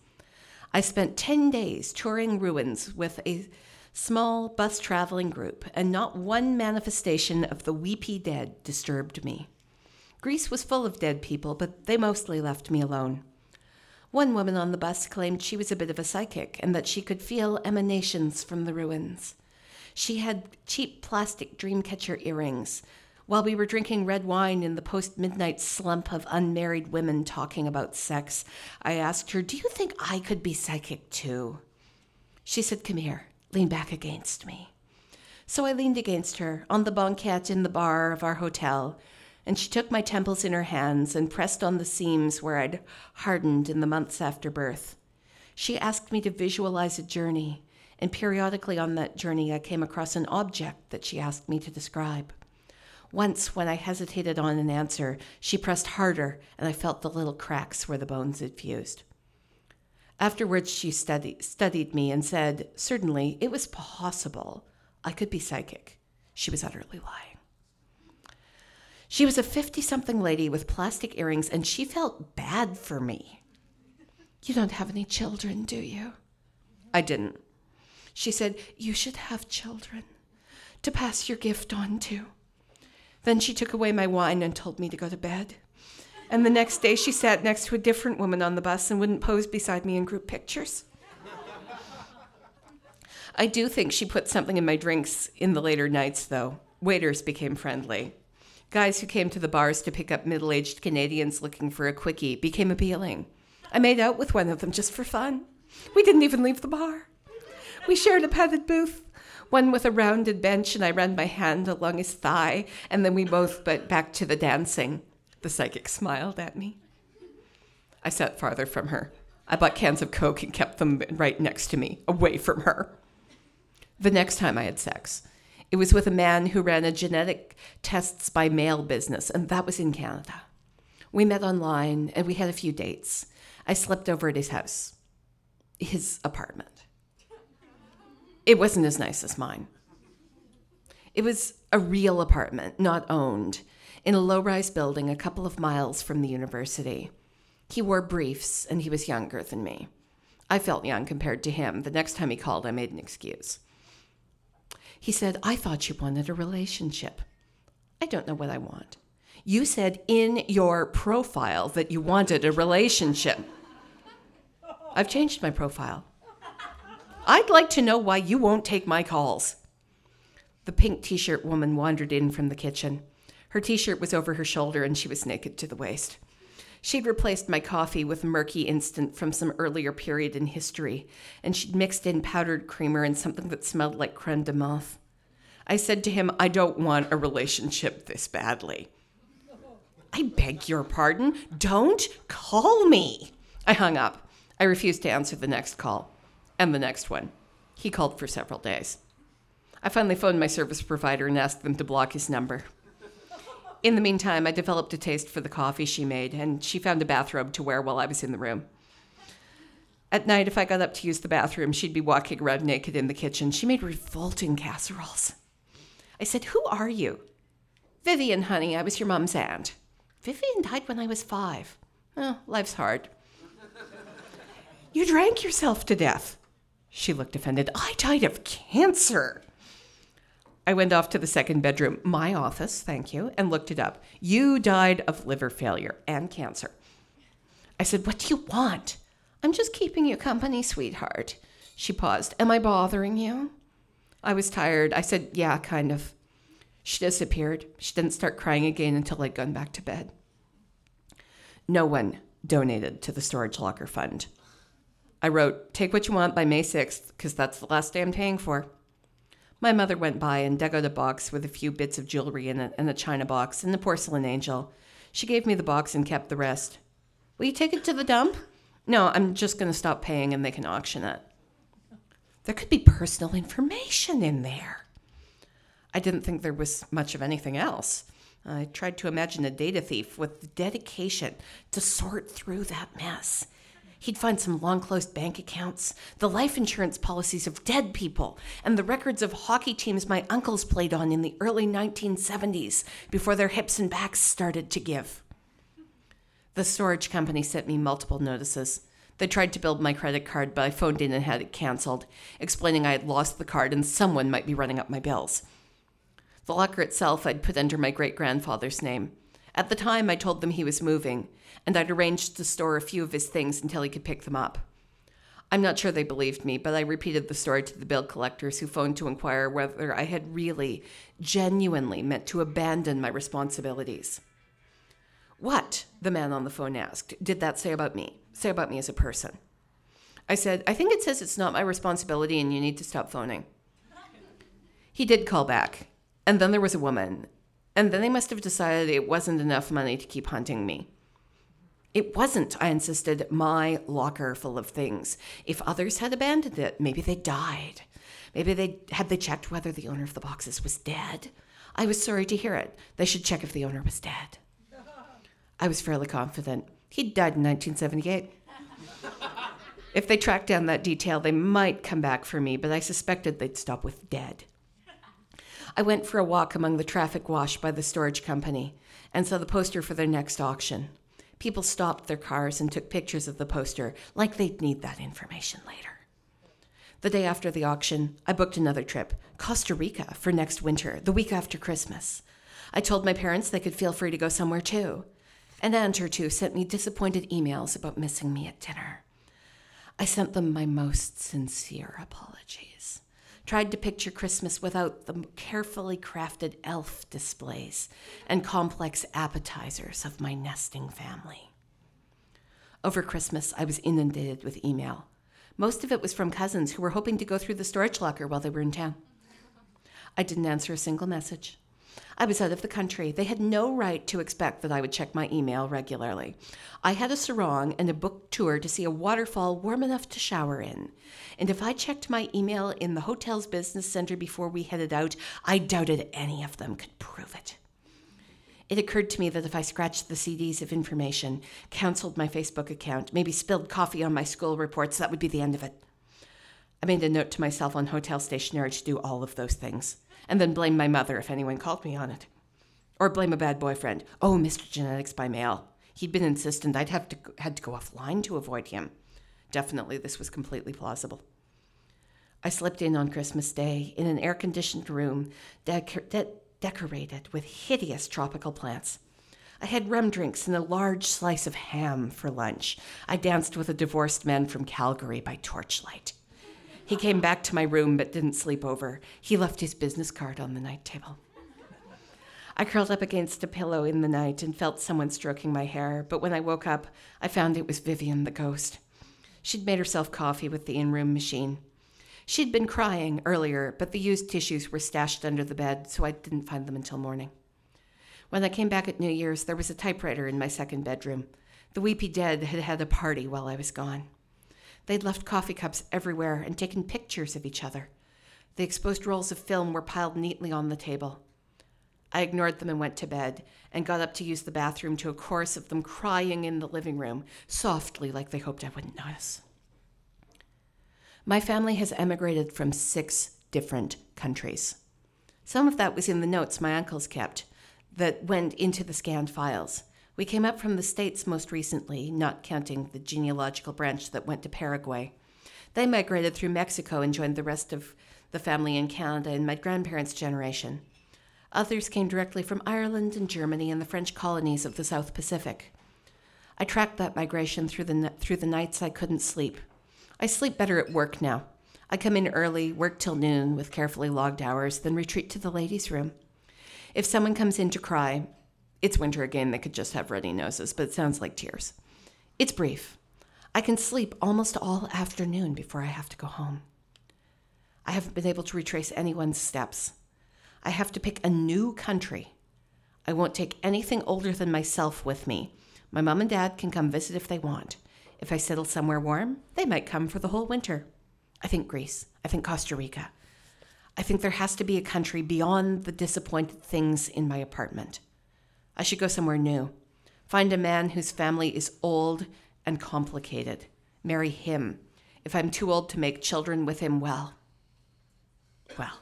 I spent 10 days touring ruins with a small bus traveling group, and not one manifestation of the weepy dead disturbed me. Greece was full of dead people, but they mostly left me alone. One woman on the bus claimed she was a bit of a psychic and that she could feel emanations from the ruins. She had cheap plastic dreamcatcher earrings. While we were drinking red wine in the post midnight slump of unmarried women talking about sex, I asked her, Do you think I could be psychic too? She said, Come here, lean back against me. So I leaned against her on the banquette in the bar of our hotel, and she took my temples in her hands and pressed on the seams where I'd hardened in the months after birth. She asked me to visualize a journey, and periodically on that journey, I came across an object that she asked me to describe. Once, when I hesitated on an answer, she pressed harder, and I felt the little cracks where the bones had fused. Afterwards, she study, studied me and said, certainly, it was possible I could be psychic. She was utterly lying. She was a 50 something lady with plastic earrings, and she felt bad for me. You don't have any children, do you? I didn't. She said, You should have children to pass your gift on to. Then she took away my wine and told me to go to bed. And the next day, she sat next to a different woman on the bus and wouldn't pose beside me in group pictures. I do think she put something in my drinks in the later nights, though. Waiters became friendly. Guys who came to the bars to pick up middle aged Canadians looking for a quickie became appealing. I made out with one of them just for fun. We didn't even leave the bar. We shared a padded booth, one with a rounded bench, and I ran my hand along his thigh, and then we both went back to the dancing. The psychic smiled at me. I sat farther from her. I bought cans of Coke and kept them right next to me, away from her. The next time I had sex, it was with a man who ran a genetic tests by mail business, and that was in Canada. We met online and we had a few dates. I slept over at his house, his apartment. It wasn't as nice as mine. It was a real apartment, not owned, in a low rise building a couple of miles from the university. He wore briefs and he was younger than me. I felt young compared to him. The next time he called, I made an excuse. He said, I thought you wanted a relationship. I don't know what I want. You said in your profile that you wanted a relationship. I've changed my profile. I'd like to know why you won't take my calls. The pink t shirt woman wandered in from the kitchen. Her t shirt was over her shoulder and she was naked to the waist. She'd replaced my coffee with murky instant from some earlier period in history, and she'd mixed in powdered creamer and something that smelled like creme de menthe. I said to him, I don't want a relationship this badly. I beg your pardon. Don't call me. I hung up. I refused to answer the next call and the next one. He called for several days. I finally phoned my service provider and asked them to block his number. In the meantime, I developed a taste for the coffee she made, and she found a bathrobe to wear while I was in the room. At night, if I got up to use the bathroom, she'd be walking around naked in the kitchen. She made revolting casseroles. I said, Who are you? Vivian, honey, I was your mom's aunt. Vivian died when I was five. Oh, life's hard. you drank yourself to death. She looked offended. I died of cancer. I went off to the second bedroom, my office, thank you, and looked it up. You died of liver failure and cancer. I said, What do you want? I'm just keeping you company, sweetheart. She paused. Am I bothering you? I was tired. I said, Yeah, kind of. She disappeared. She didn't start crying again until I'd gone back to bed. No one donated to the storage locker fund. I wrote, Take what you want by May 6th, because that's the last day I'm paying for. My mother went by and dug out a box with a few bits of jewelry in it and a china box and the porcelain angel. She gave me the box and kept the rest. Will you take it to the dump? No, I'm just going to stop paying and they can auction it. There could be personal information in there. I didn't think there was much of anything else. I tried to imagine a data thief with dedication to sort through that mess. He'd find some long closed bank accounts, the life insurance policies of dead people, and the records of hockey teams my uncles played on in the early 1970s before their hips and backs started to give. The storage company sent me multiple notices. They tried to build my credit card, but I phoned in and had it canceled, explaining I had lost the card and someone might be running up my bills. The locker itself I'd put under my great grandfather's name. At the time, I told them he was moving, and I'd arranged to store a few of his things until he could pick them up. I'm not sure they believed me, but I repeated the story to the bill collectors who phoned to inquire whether I had really, genuinely meant to abandon my responsibilities. What, the man on the phone asked, did that say about me? Say about me as a person? I said, I think it says it's not my responsibility and you need to stop phoning. He did call back, and then there was a woman, and then they must have decided it wasn't enough money to keep hunting me. It wasn't, I insisted, my locker full of things. If others had abandoned it, maybe they died. Maybe they had they checked whether the owner of the boxes was dead. I was sorry to hear it. They should check if the owner was dead. I was fairly confident. He'd died in 1978. if they tracked down that detail, they might come back for me, but I suspected they'd stop with dead. I went for a walk among the traffic wash by the storage company and saw the poster for their next auction. People stopped their cars and took pictures of the poster, like they'd need that information later. The day after the auction, I booked another trip, Costa Rica, for next winter, the week after Christmas. I told my parents they could feel free to go somewhere too. An aunt or two sent me disappointed emails about missing me at dinner. I sent them my most sincere apologies. Tried to picture Christmas without the carefully crafted elf displays and complex appetizers of my nesting family. Over Christmas, I was inundated with email. Most of it was from cousins who were hoping to go through the storage locker while they were in town. I didn't answer a single message. I was out of the country. They had no right to expect that I would check my email regularly. I had a sarong and a booked tour to see a waterfall warm enough to shower in. And if I checked my email in the hotel's business center before we headed out, I doubted any of them could prove it. It occurred to me that if I scratched the CDs of information, canceled my Facebook account, maybe spilled coffee on my school reports, that would be the end of it. I made a note to myself on hotel stationery to do all of those things and then blame my mother if anyone called me on it. Or blame a bad boyfriend. Oh, Mr. Genetics by mail. He'd been insistent I'd have to had to go offline to avoid him. Definitely this was completely plausible. I slipped in on Christmas Day in an air-conditioned room dec- de- decorated with hideous tropical plants. I had rum drinks and a large slice of ham for lunch. I danced with a divorced man from Calgary by torchlight. He came back to my room but didn't sleep over. He left his business card on the night table. I curled up against a pillow in the night and felt someone stroking my hair, but when I woke up, I found it was Vivian the ghost. She'd made herself coffee with the in room machine. She'd been crying earlier, but the used tissues were stashed under the bed, so I didn't find them until morning. When I came back at New Year's, there was a typewriter in my second bedroom. The Weepy Dead had had a party while I was gone. They'd left coffee cups everywhere and taken pictures of each other. The exposed rolls of film were piled neatly on the table. I ignored them and went to bed and got up to use the bathroom to a chorus of them crying in the living room, softly like they hoped I wouldn't notice. My family has emigrated from six different countries. Some of that was in the notes my uncles kept that went into the scanned files. We came up from the States most recently, not counting the genealogical branch that went to Paraguay. They migrated through Mexico and joined the rest of the family in Canada in my grandparents' generation. Others came directly from Ireland and Germany and the French colonies of the South Pacific. I tracked that migration through the, through the nights I couldn't sleep. I sleep better at work now. I come in early, work till noon with carefully logged hours, then retreat to the ladies' room. If someone comes in to cry, it's winter again, they could just have runny noses, but it sounds like tears. It's brief. I can sleep almost all afternoon before I have to go home. I haven't been able to retrace anyone's steps. I have to pick a new country. I won't take anything older than myself with me. My mom and dad can come visit if they want. If I settle somewhere warm, they might come for the whole winter. I think Greece. I think Costa Rica. I think there has to be a country beyond the disappointed things in my apartment. I should go somewhere new. Find a man whose family is old and complicated marry him if I'm too old to make children with him well. Well,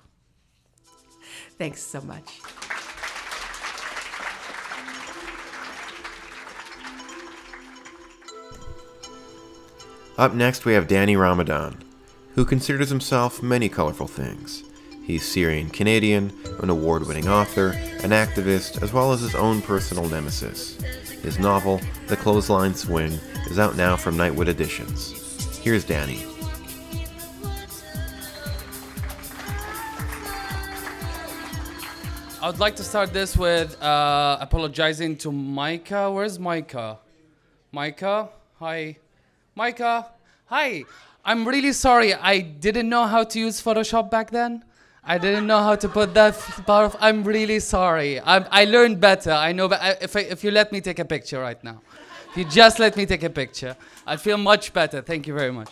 thanks so much. Up next, we have Danny Ramadan, who considers himself many colorful things. He's Syrian Canadian, an award winning author, an activist, as well as his own personal nemesis. His novel, The Clothesline Swing, is out now from Nightwood Editions. Here's Danny. I would like to start this with uh, apologizing to Mica. Where's Mica? Mica? Hi. Mica? Hi. I'm really sorry. I didn't know how to use Photoshop back then. I didn't know how to put that part of. I'm really sorry. I, I learned better. I know. But if, I, if you let me take a picture right now, if you just let me take a picture, I'd feel much better. Thank you very much.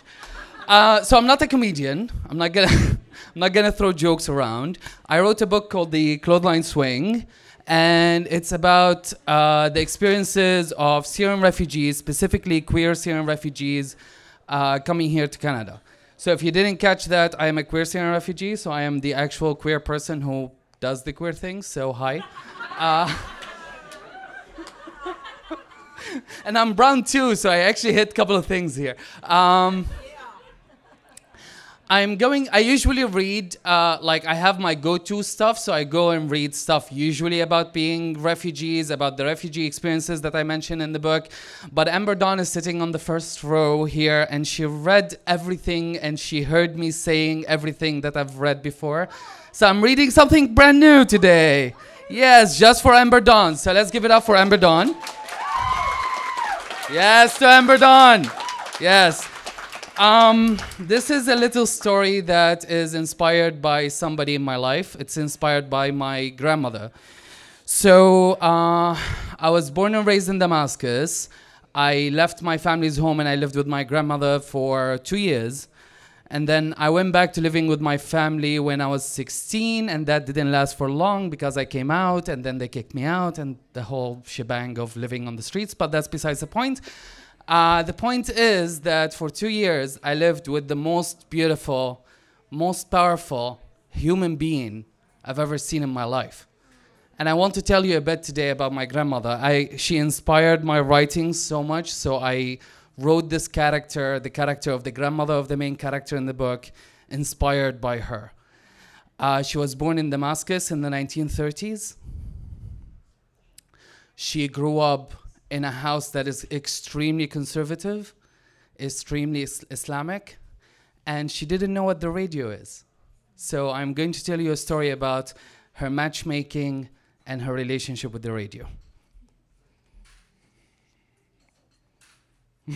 Uh, so I'm not a comedian. I'm not gonna I'm not gonna throw jokes around. I wrote a book called The Clothesline Swing, and it's about uh, the experiences of Syrian refugees, specifically queer Syrian refugees, uh, coming here to Canada. So if you didn't catch that, I am a queer Syrian refugee. So I am the actual queer person who does the queer things. So hi. Uh, and I'm brown too, so I actually hit a couple of things here. Um, I'm going. I usually read uh, like I have my go-to stuff, so I go and read stuff usually about being refugees, about the refugee experiences that I mentioned in the book. But Amber Dawn is sitting on the first row here, and she read everything, and she heard me saying everything that I've read before. So I'm reading something brand new today. Yes, just for Amber Dawn. So let's give it up for Amber Dawn. Yes, to Amber Dawn. Yes. Um, this is a little story that is inspired by somebody in my life. It's inspired by my grandmother. So, uh, I was born and raised in Damascus. I left my family's home and I lived with my grandmother for two years. And then I went back to living with my family when I was 16, and that didn't last for long because I came out and then they kicked me out and the whole shebang of living on the streets. But that's besides the point. Uh, the point is that for two years I lived with the most beautiful, most powerful human being I've ever seen in my life. And I want to tell you a bit today about my grandmother. I, she inspired my writing so much, so I wrote this character, the character of the grandmother of the main character in the book, inspired by her. Uh, she was born in Damascus in the 1930s. She grew up in a house that is extremely conservative, extremely is- Islamic, and she didn't know what the radio is. So I'm going to tell you a story about her matchmaking and her relationship with the radio.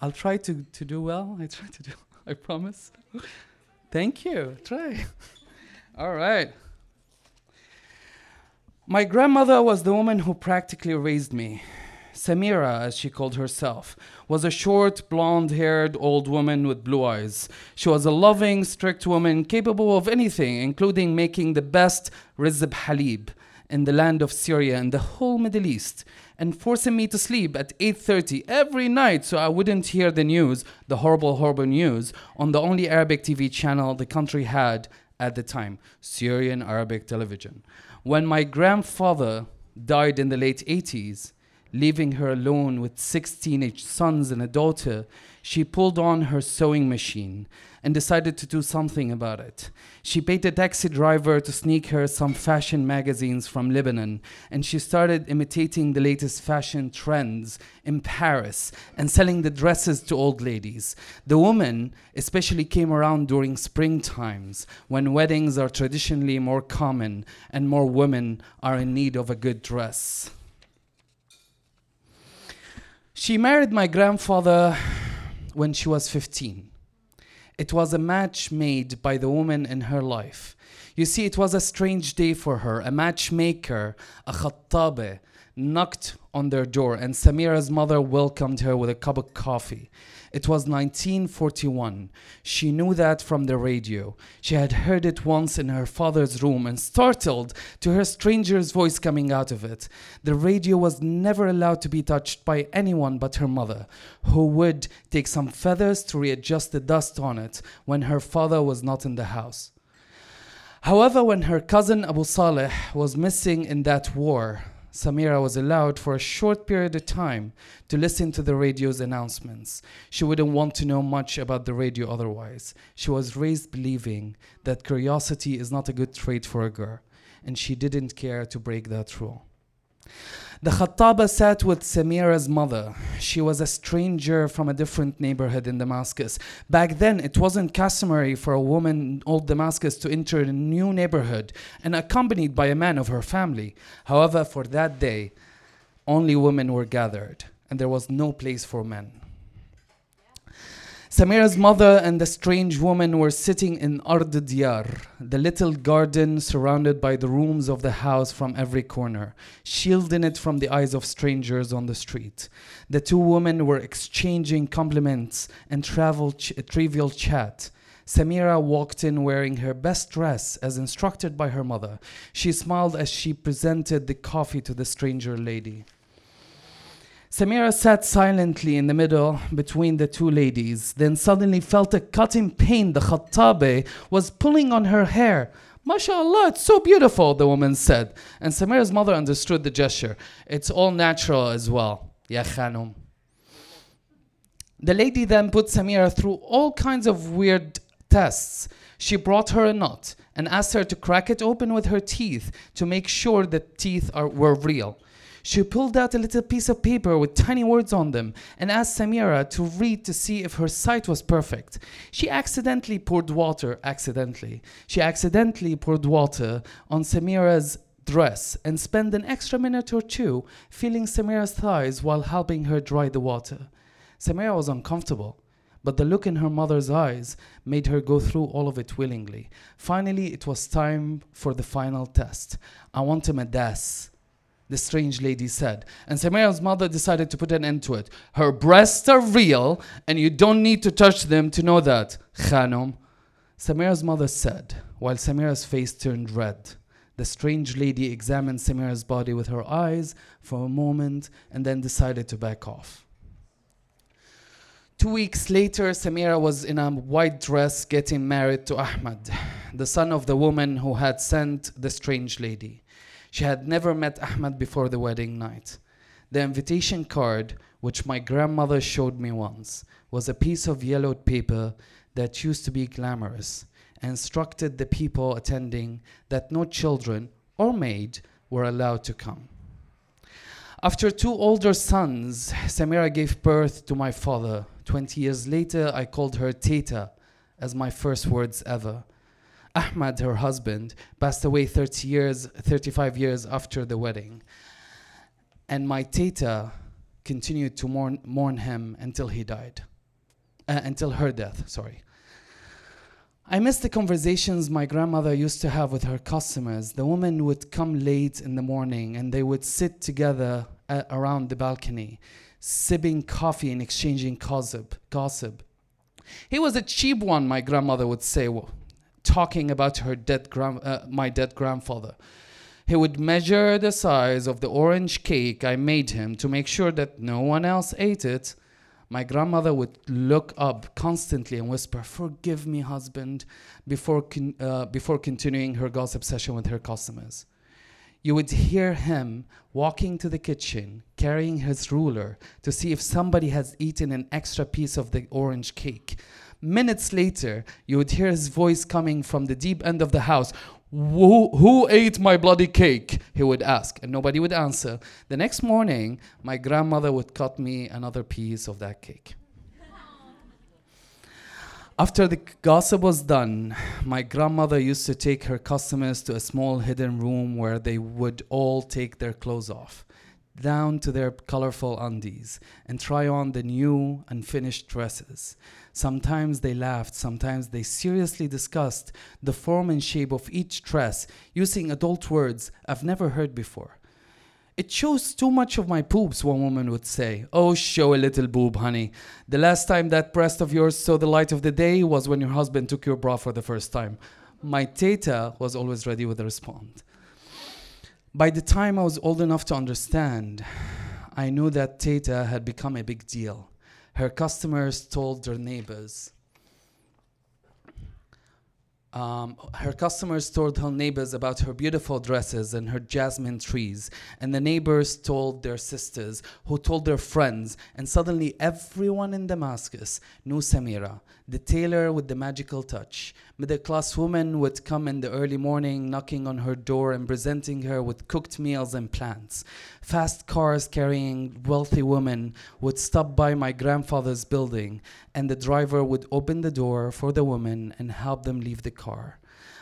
I'll try to, to do well. I try to do, I promise. Thank you. Try. All right. My grandmother was the woman who practically raised me. Samira, as she called herself, was a short, blonde haired old woman with blue eyes. She was a loving, strict woman capable of anything, including making the best rizb halib in the land of Syria and the whole Middle East, and forcing me to sleep at 8:30 every night so I wouldn't hear the news, the horrible, horrible news, on the only Arabic TV channel the country had at the time, Syrian Arabic television. When my grandfather died in the late 80s, leaving her alone with six teenage sons and a daughter, she pulled on her sewing machine and decided to do something about it. She paid a taxi driver to sneak her some fashion magazines from Lebanon, and she started imitating the latest fashion trends in Paris and selling the dresses to old ladies. The woman especially came around during spring times when weddings are traditionally more common and more women are in need of a good dress. She married my grandfather when she was 15. It was a match made by the woman in her life. You see, it was a strange day for her. A matchmaker, a khattabe, knocked on their door, and Samira's mother welcomed her with a cup of coffee. It was 1941. She knew that from the radio. She had heard it once in her father's room and startled to hear a stranger's voice coming out of it. The radio was never allowed to be touched by anyone but her mother, who would take some feathers to readjust the dust on it when her father was not in the house. However, when her cousin Abu Saleh was missing in that war, Samira was allowed for a short period of time to listen to the radio's announcements. She wouldn't want to know much about the radio otherwise. She was raised believing that curiosity is not a good trait for a girl, and she didn't care to break that rule. The Khattaba sat with Samira's mother. She was a stranger from a different neighborhood in Damascus. Back then, it wasn't customary for a woman in old Damascus to enter a new neighborhood and accompanied by a man of her family. However, for that day, only women were gathered, and there was no place for men. Samira's mother and the strange woman were sitting in Ard Diyar, the little garden surrounded by the rooms of the house from every corner, shielding it from the eyes of strangers on the street. The two women were exchanging compliments and ch- trivial chat. Samira walked in wearing her best dress as instructed by her mother. She smiled as she presented the coffee to the stranger lady. Samira sat silently in the middle between the two ladies, then suddenly felt a cutting pain. The Khattabe was pulling on her hair. MashaAllah, it's so beautiful, the woman said. And Samira's mother understood the gesture. It's all natural as well. Ya khanum. The lady then put Samira through all kinds of weird tests. She brought her a nut and asked her to crack it open with her teeth to make sure the teeth are, were real. She pulled out a little piece of paper with tiny words on them and asked Samira to read to see if her sight was perfect. She accidentally poured water, accidentally. She accidentally poured water on Samira's dress and spent an extra minute or two feeling Samira's thighs while helping her dry the water. Samira was uncomfortable, but the look in her mother's eyes made her go through all of it willingly. Finally, it was time for the final test. I want a madas the strange lady said. And Samira's mother decided to put an end to it. Her breasts are real, and you don't need to touch them to know that, Khanum. Samira's mother said, while Samira's face turned red. The strange lady examined Samira's body with her eyes for a moment and then decided to back off. Two weeks later, Samira was in a white dress getting married to Ahmad, the son of the woman who had sent the strange lady. She had never met Ahmed before the wedding night. The invitation card, which my grandmother showed me once, was a piece of yellowed paper that used to be glamorous and instructed the people attending that no children or maid were allowed to come. After two older sons, Samira gave birth to my father. Twenty years later, I called her Teta as my first words ever. Ahmad, her husband, passed away 30 years, 35 years after the wedding. And my teta continued to mourn, mourn him until he died, uh, until her death, sorry. I miss the conversations my grandmother used to have with her customers. The woman would come late in the morning and they would sit together uh, around the balcony, sipping coffee and exchanging gossip. gossip. He was a cheap one, my grandmother would say talking about her dead grand, uh, my dead grandfather. He would measure the size of the orange cake I made him to make sure that no one else ate it. My grandmother would look up constantly and whisper, Forgive me, husband, before, con- uh, before continuing her gossip session with her customers. You would hear him walking to the kitchen, carrying his ruler to see if somebody has eaten an extra piece of the orange cake. Minutes later, you would hear his voice coming from the deep end of the house. Who, who ate my bloody cake? He would ask, and nobody would answer. The next morning, my grandmother would cut me another piece of that cake. After the gossip was done, my grandmother used to take her customers to a small hidden room where they would all take their clothes off. down to their colorful undies and try on the new unfinished dresses. Sometimes they laughed, sometimes they seriously discussed the form and shape of each dress using adult words I've never heard before. It shows too much of my poops, one woman would say. Oh, show a little boob, honey. The last time that breast of yours saw the light of the day was when your husband took your bra for the first time. My teta was always ready with a response. By the time I was old enough to understand, I knew that Teta had become a big deal. Her customers told their neighbors. Um, her customers told her neighbors about her beautiful dresses and her jasmine trees, and the neighbors told their sisters, who told their friends, and suddenly everyone in Damascus knew Samira, the tailor with the magical touch. Middle class women would come in the early morning, knocking on her door and presenting her with cooked meals and plants. Fast cars carrying wealthy women would stop by my grandfather's building, and the driver would open the door for the woman and help them leave the car.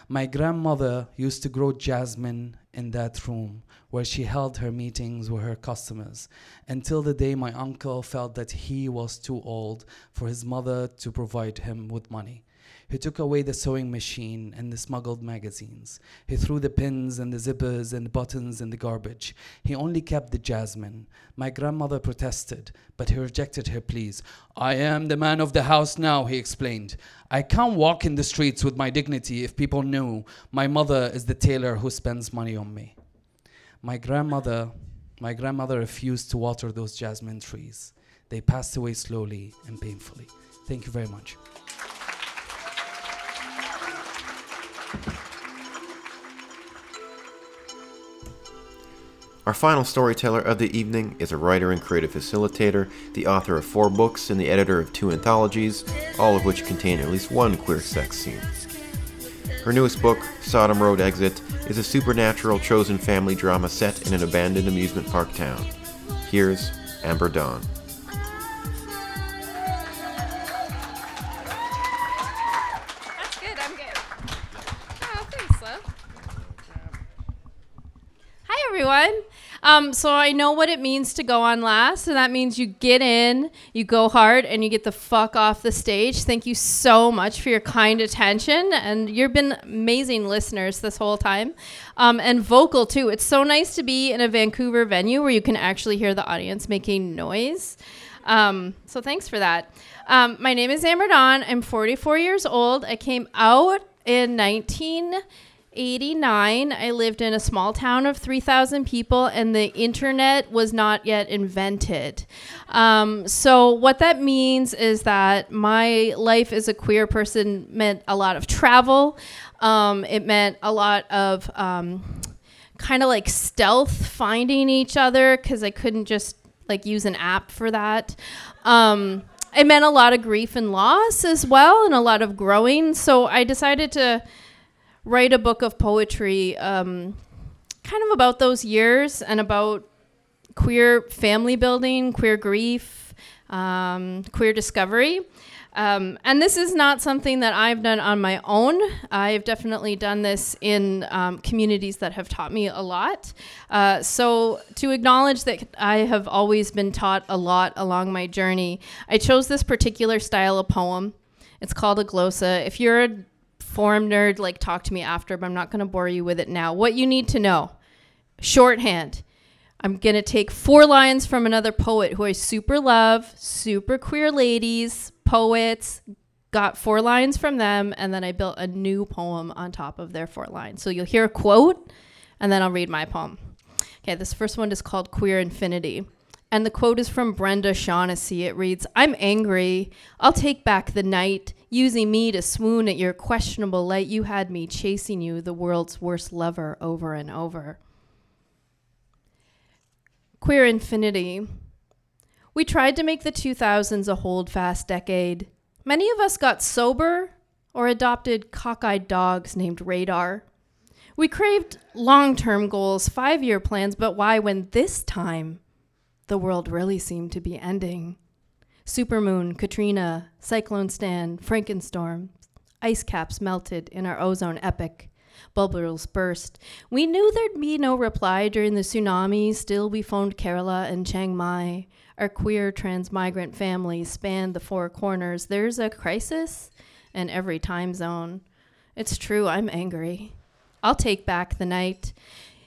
My grandmother used to grow jasmine in that room where she held her meetings with her customers until the day my uncle felt that he was too old for his mother to provide him with money. He took away the sewing machine and the smuggled magazines. He threw the pins and the zippers and the buttons in the garbage. He only kept the jasmine. My grandmother protested, but he rejected her pleas. I am the man of the house now, he explained. I can't walk in the streets with my dignity if people knew my mother is the tailor who spends money on me. My grandmother, my grandmother refused to water those jasmine trees. They passed away slowly and painfully. Thank you very much. Our final storyteller of the evening is a writer and creative facilitator, the author of four books, and the editor of two anthologies, all of which contain at least one queer sex scene. Her newest book, Sodom Road Exit, is a supernatural chosen family drama set in an abandoned amusement park town. Here's Amber Dawn. Oh. Hi, everyone. Um, so I know what it means to go on last, and that means you get in, you go hard, and you get the fuck off the stage. Thank you so much for your kind attention, and you've been amazing listeners this whole time, um, and vocal too. It's so nice to be in a Vancouver venue where you can actually hear the audience making noise. Um, so thanks for that. Um, my name is Amber Dawn. I'm 44 years old. I came out in 1989. I lived in a small town of 3,000 people, and the internet was not yet invented. Um, so what that means is that my life as a queer person meant a lot of travel. Um, it meant a lot of um, kind of like stealth finding each other because I couldn't just like use an app for that. Um, it meant a lot of grief and loss as well, and a lot of growing. So I decided to write a book of poetry, um, kind of about those years and about queer family building, queer grief, um, queer discovery. Um, and this is not something that I've done on my own. I've definitely done this in um, communities that have taught me a lot. Uh, so, to acknowledge that I have always been taught a lot along my journey, I chose this particular style of poem. It's called a glossa. If you're a form nerd, like talk to me after, but I'm not going to bore you with it now. What you need to know shorthand. I'm going to take four lines from another poet who I super love, super queer ladies, poets, got four lines from them, and then I built a new poem on top of their four lines. So you'll hear a quote, and then I'll read my poem. Okay, this first one is called Queer Infinity. And the quote is from Brenda Shaughnessy. It reads I'm angry. I'll take back the night, using me to swoon at your questionable light. You had me chasing you, the world's worst lover, over and over. Queer Infinity. We tried to make the 2000s a hold fast decade. Many of us got sober or adopted cockeyed dogs named Radar. We craved long term goals, five year plans, but why when this time the world really seemed to be ending? Supermoon, Katrina, Cyclone Stan, Frankenstorm, ice caps melted in our ozone epic. Bubbles burst. We knew there'd be no reply during the tsunami. Still, we phoned Kerala and Chiang Mai. Our queer transmigrant families spanned the four corners. There's a crisis in every time zone. It's true, I'm angry. I'll take back the night.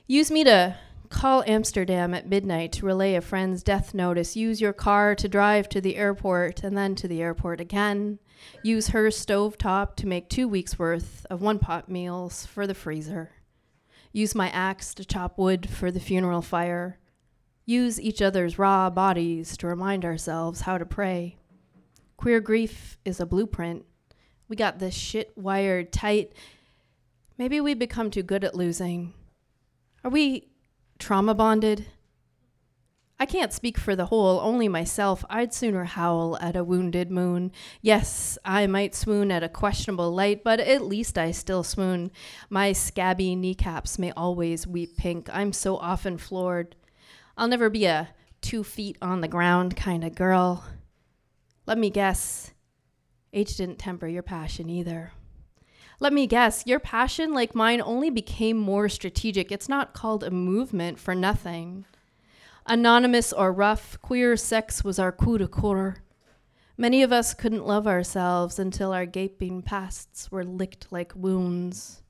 Use me to call Amsterdam at midnight to relay a friend's death notice. Use your car to drive to the airport and then to the airport again. Use her stovetop to make two weeks' worth of one pot meals for the freezer. Use my axe to chop wood for the funeral fire. Use each other's raw bodies to remind ourselves how to pray. Queer grief is a blueprint. We got this shit wired tight. Maybe we become too good at losing. Are we trauma bonded? I can't speak for the whole, only myself. I'd sooner howl at a wounded moon. Yes, I might swoon at a questionable light, but at least I still swoon. My scabby kneecaps may always weep pink. I'm so often floored. I'll never be a two feet on the ground kind of girl. Let me guess. Age didn't temper your passion either. Let me guess, your passion, like mine, only became more strategic. It's not called a movement for nothing. Anonymous or rough, queer sex was our coup de coeur. Many of us couldn't love ourselves until our gaping pasts were licked like wounds.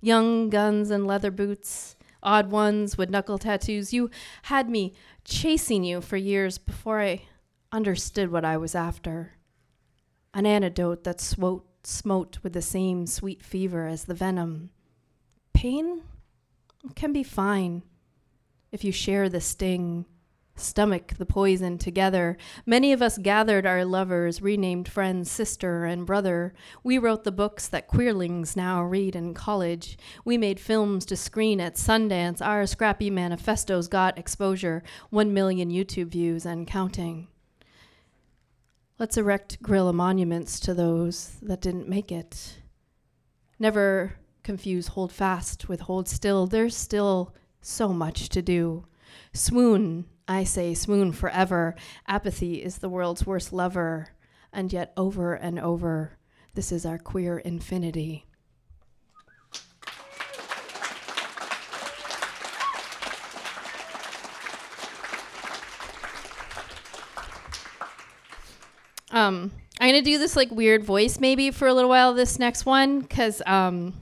Young guns and leather boots, odd ones with knuckle tattoos, you had me chasing you for years before I understood what I was after. An antidote that smote, smote with the same sweet fever as the venom. Pain can be fine if you share the sting, stomach the poison together. Many of us gathered our lovers, renamed friends, sister and brother. We wrote the books that queerlings now read in college. We made films to screen at Sundance. Our scrappy manifestos got exposure, 1 million YouTube views and counting. Let's erect guerrilla monuments to those that didn't make it. Never confuse hold fast with hold still. There's still so much to do. Swoon, I say, swoon forever. Apathy is the world's worst lover. And yet, over and over, this is our queer infinity. Um, I'm gonna do this like weird voice maybe for a little while. This next one, because um,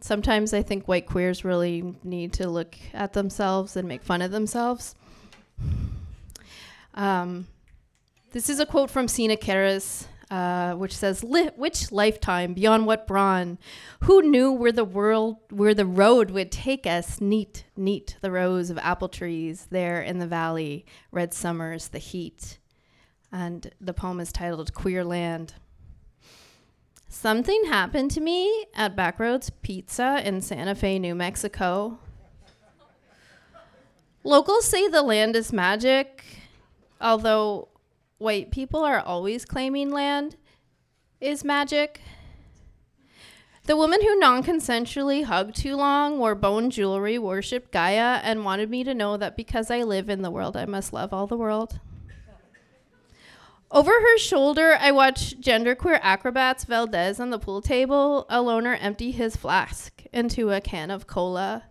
sometimes I think white queers really need to look at themselves and make fun of themselves. Um, this is a quote from Sina Queyras, uh, which says, "Which lifetime beyond what brawn? Who knew where the world, where the road would take us? Neat, neat, the rows of apple trees there in the valley. Red summers, the heat." And the poem is titled "Queer Land." Something happened to me at Backroads Pizza in Santa Fe, New Mexico. Locals say the land is magic, although white people are always claiming land is magic. The woman who non consensually hugged too long, wore bone jewelry, worshipped Gaia, and wanted me to know that because I live in the world, I must love all the world. Over her shoulder, I watch genderqueer acrobats Valdez on the pool table, a loner empty his flask into a can of cola.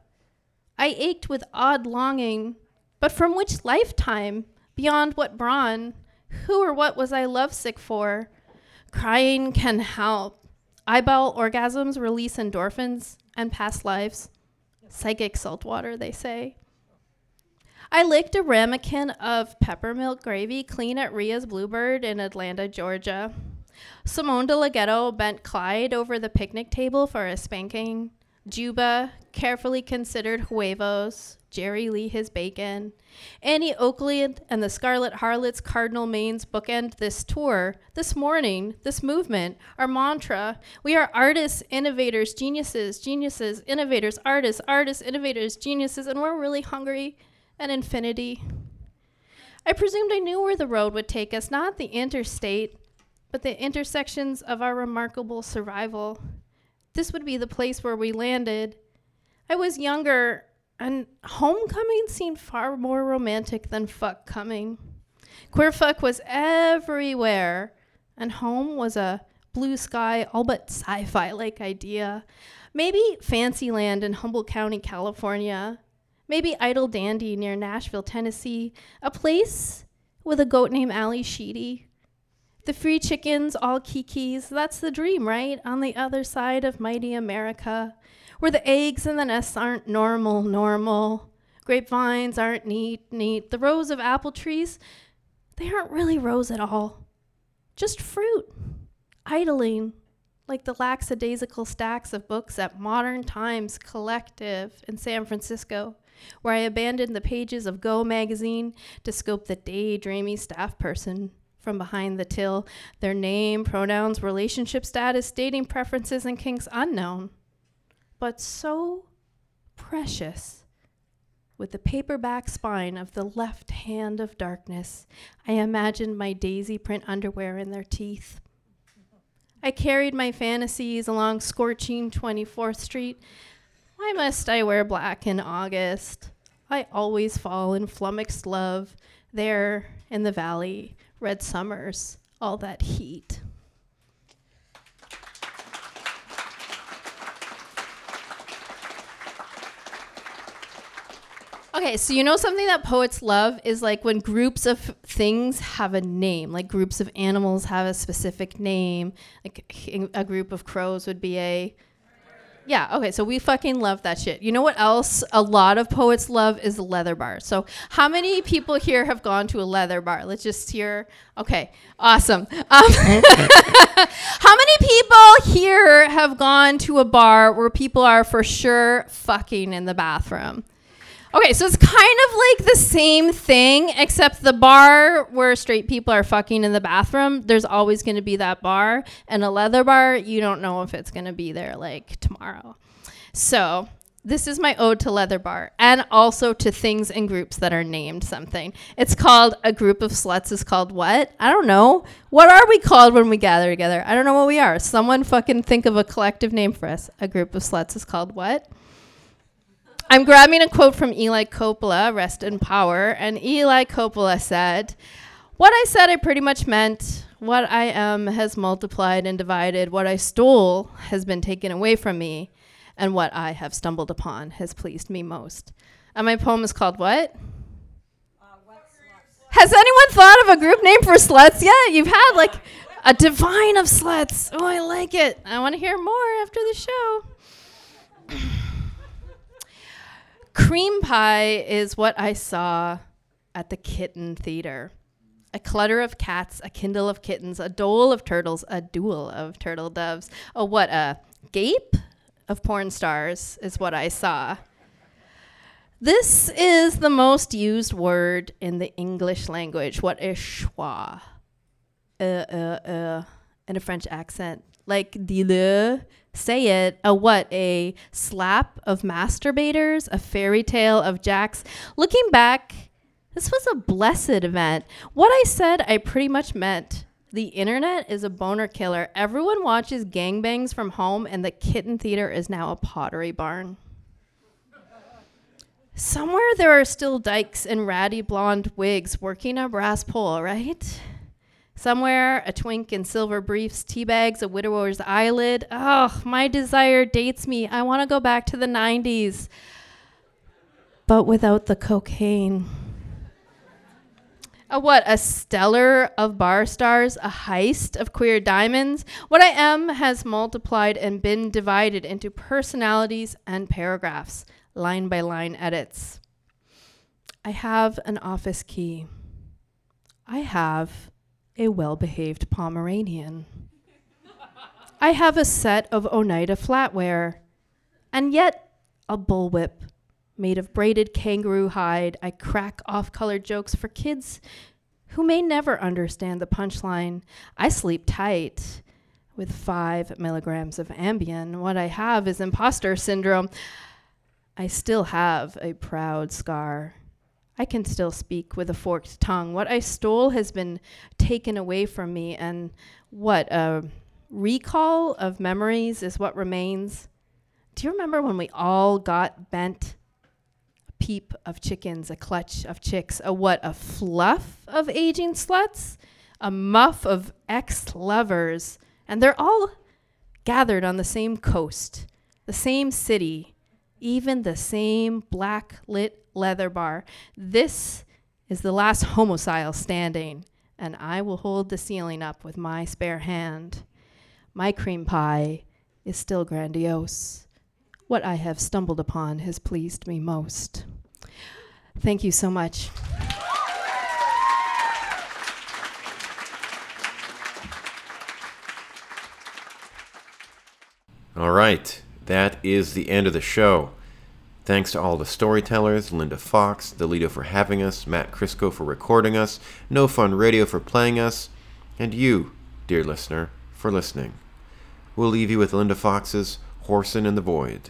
I ached with odd longing, but from which lifetime? Beyond what brawn? Who or what was I lovesick for? Crying can help. Eyeball orgasms release endorphins and past lives. Psychic salt water, they say. I licked a ramekin of peppermilk gravy clean at Ria's Bluebird in Atlanta, Georgia. Simone de Ghetto bent Clyde over the picnic table for a spanking. Juba carefully considered huevos. Jerry Lee his bacon. Annie Oakley and the Scarlet Harlots Cardinal Mains bookend this tour, this morning, this movement, our mantra. We are artists, innovators, geniuses, geniuses, innovators, artists, artists, innovators, geniuses, and we're really hungry and infinity. I presumed I knew where the road would take us, not the interstate, but the intersections of our remarkable survival. This would be the place where we landed. I was younger, and homecoming seemed far more romantic than fuck coming. Queer fuck was everywhere, and home was a blue sky, all but sci fi like idea. Maybe Fancyland in Humboldt County, California. Maybe Idle Dandy near Nashville, Tennessee. A place with a goat named Ally Sheedy. The free chickens, all kikis. That's the dream, right? On the other side of mighty America, where the eggs in the nests aren't normal, normal. Grapevines aren't neat, neat. The rows of apple trees, they aren't really rows at all. Just fruit, idling, like the lackadaisical stacks of books at Modern Times Collective in San Francisco, where I abandoned the pages of Go magazine to scope the daydreamy staff person from behind the till, their name, pronouns, relationship status, dating preferences, and kinks unknown. But so precious. With the paperback spine of the left hand of darkness, I imagined my daisy print underwear in their teeth. I carried my fantasies along scorching 24th Street. Why must I wear black in August? I always fall in flummoxed love there in the valley, red summers, all that heat. Okay, so you know something that poets love is like when groups of things have a name, like groups of animals have a specific name. Like a group of crows would be a. Yeah, okay, so we fucking love that shit. You know what else a lot of poets love is leather bar. So, how many people here have gone to a leather bar? Let's just hear. Okay, awesome. Um, how many people here have gone to a bar where people are for sure fucking in the bathroom? Okay, so it's kind of like the same thing, except the bar where straight people are fucking in the bathroom, there's always going to be that bar. And a leather bar, you don't know if it's going to be there like tomorrow. So, this is my ode to leather bar and also to things and groups that are named something. It's called a group of sluts is called what? I don't know. What are we called when we gather together? I don't know what we are. Someone fucking think of a collective name for us. A group of sluts is called what? I'm grabbing a quote from Eli Coppola, Rest in Power, and Eli Coppola said, What I said I pretty much meant. What I am has multiplied and divided. What I stole has been taken away from me. And what I have stumbled upon has pleased me most. And my poem is called what? Has anyone thought of a group name for sluts yet? You've had like a divine of sluts. Oh, I like it. I want to hear more after the show. Cream pie is what I saw at the kitten theater. A clutter of cats, a kindle of kittens, a dole of turtles, a duel of turtle doves. Oh, what a gape of porn stars is what I saw. This is the most used word in the English language. What is schwa? Uh, uh, uh, in a French accent. Like, dis-le, say it. A what? A slap of masturbators? A fairy tale of jacks? Looking back, this was a blessed event. What I said, I pretty much meant. The internet is a boner killer. Everyone watches gangbangs from home, and the kitten theater is now a pottery barn. Somewhere there are still dykes in ratty blonde wigs working a brass pole, right? Somewhere, a twink in silver briefs teabags a widower's eyelid. Oh, my desire dates me. I want to go back to the 90s, but without the cocaine. A what? A stellar of bar stars, a heist of queer diamonds. What I am has multiplied and been divided into personalities and paragraphs, line by line edits. I have an office key. I have a well behaved Pomeranian. I have a set of Oneida flatware, and yet a bullwhip made of braided kangaroo hide. I crack off color jokes for kids who may never understand the punchline. I sleep tight with five milligrams of Ambien. What I have is imposter syndrome. I still have a proud scar. I can still speak with a forked tongue. What I stole has been taken away from me, and what a recall of memories is what remains. Do you remember when we all got bent? A peep of chickens, a clutch of chicks, a what? A fluff of aging sluts, a muff of ex lovers, And they're all gathered on the same coast, the same city, even the same black lit leather bar. This is the last homicile standing, and I will hold the ceiling up with my spare hand. My cream pie is still grandiose. What I have stumbled upon has pleased me most. Thank you so much. All right, that is the end of the show. Thanks to all the storytellers, Linda Fox, The Lido for having us, Matt Krysko for recording us, No Fun Radio for playing us, and you, dear listener, for listening. We'll leave you with Linda Fox's Horsin' in the Void.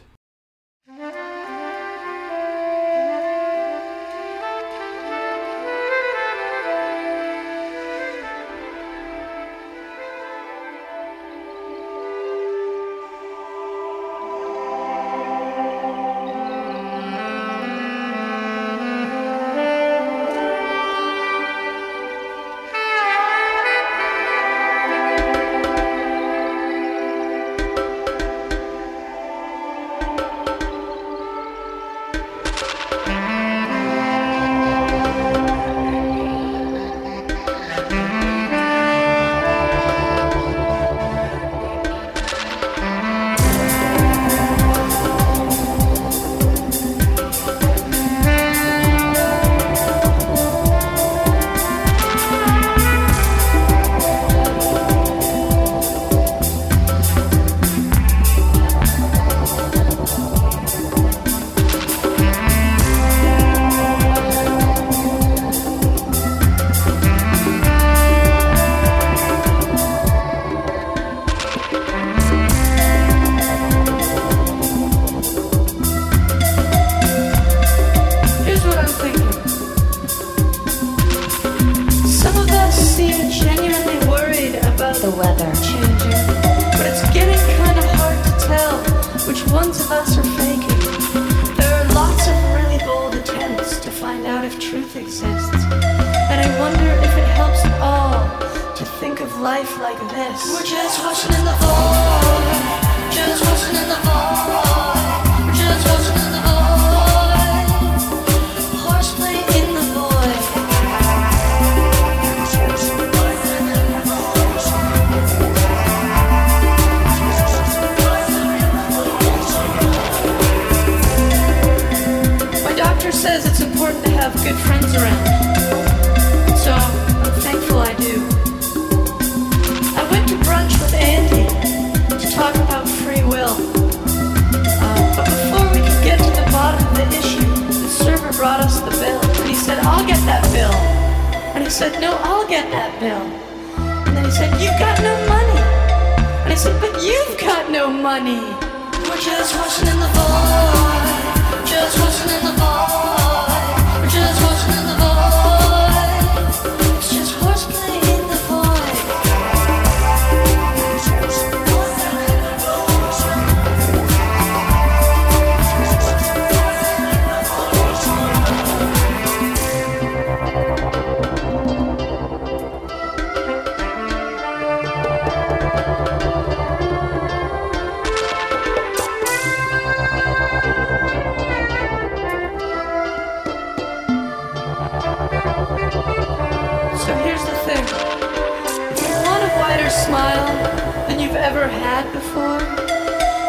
Than you've ever had before,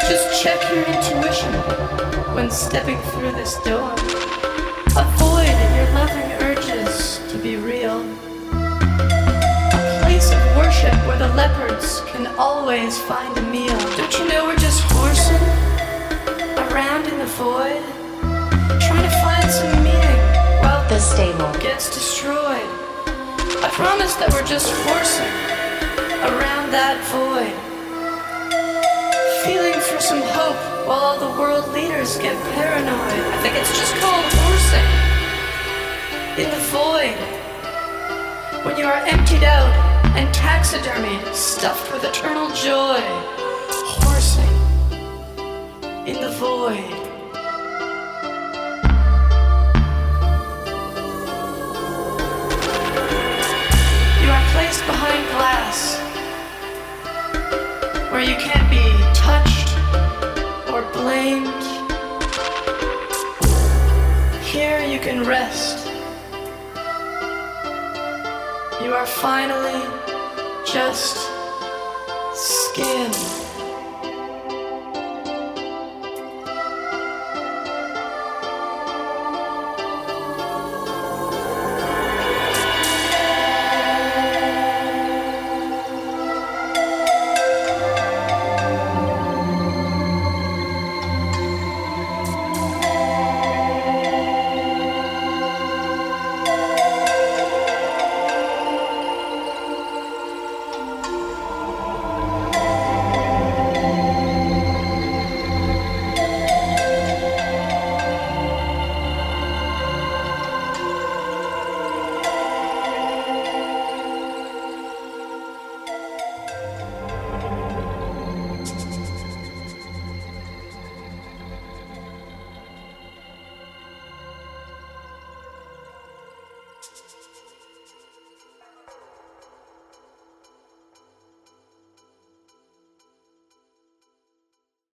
just check your intuition when stepping through this door. Avoid your loving urges to be real. A place of worship where the leopards can always find a meal. Don't you know we're just horsing around in the void, trying to find some meaning while The stable. gets destroyed. I promise that we're just horsing around that void. For some hope while all the world leaders get paranoid. I think it's just called horsing in the void. When you are emptied out and taxidermied, stuffed with eternal joy. Horsing in the void. You are placed behind glass here you can rest. You are finally just skin.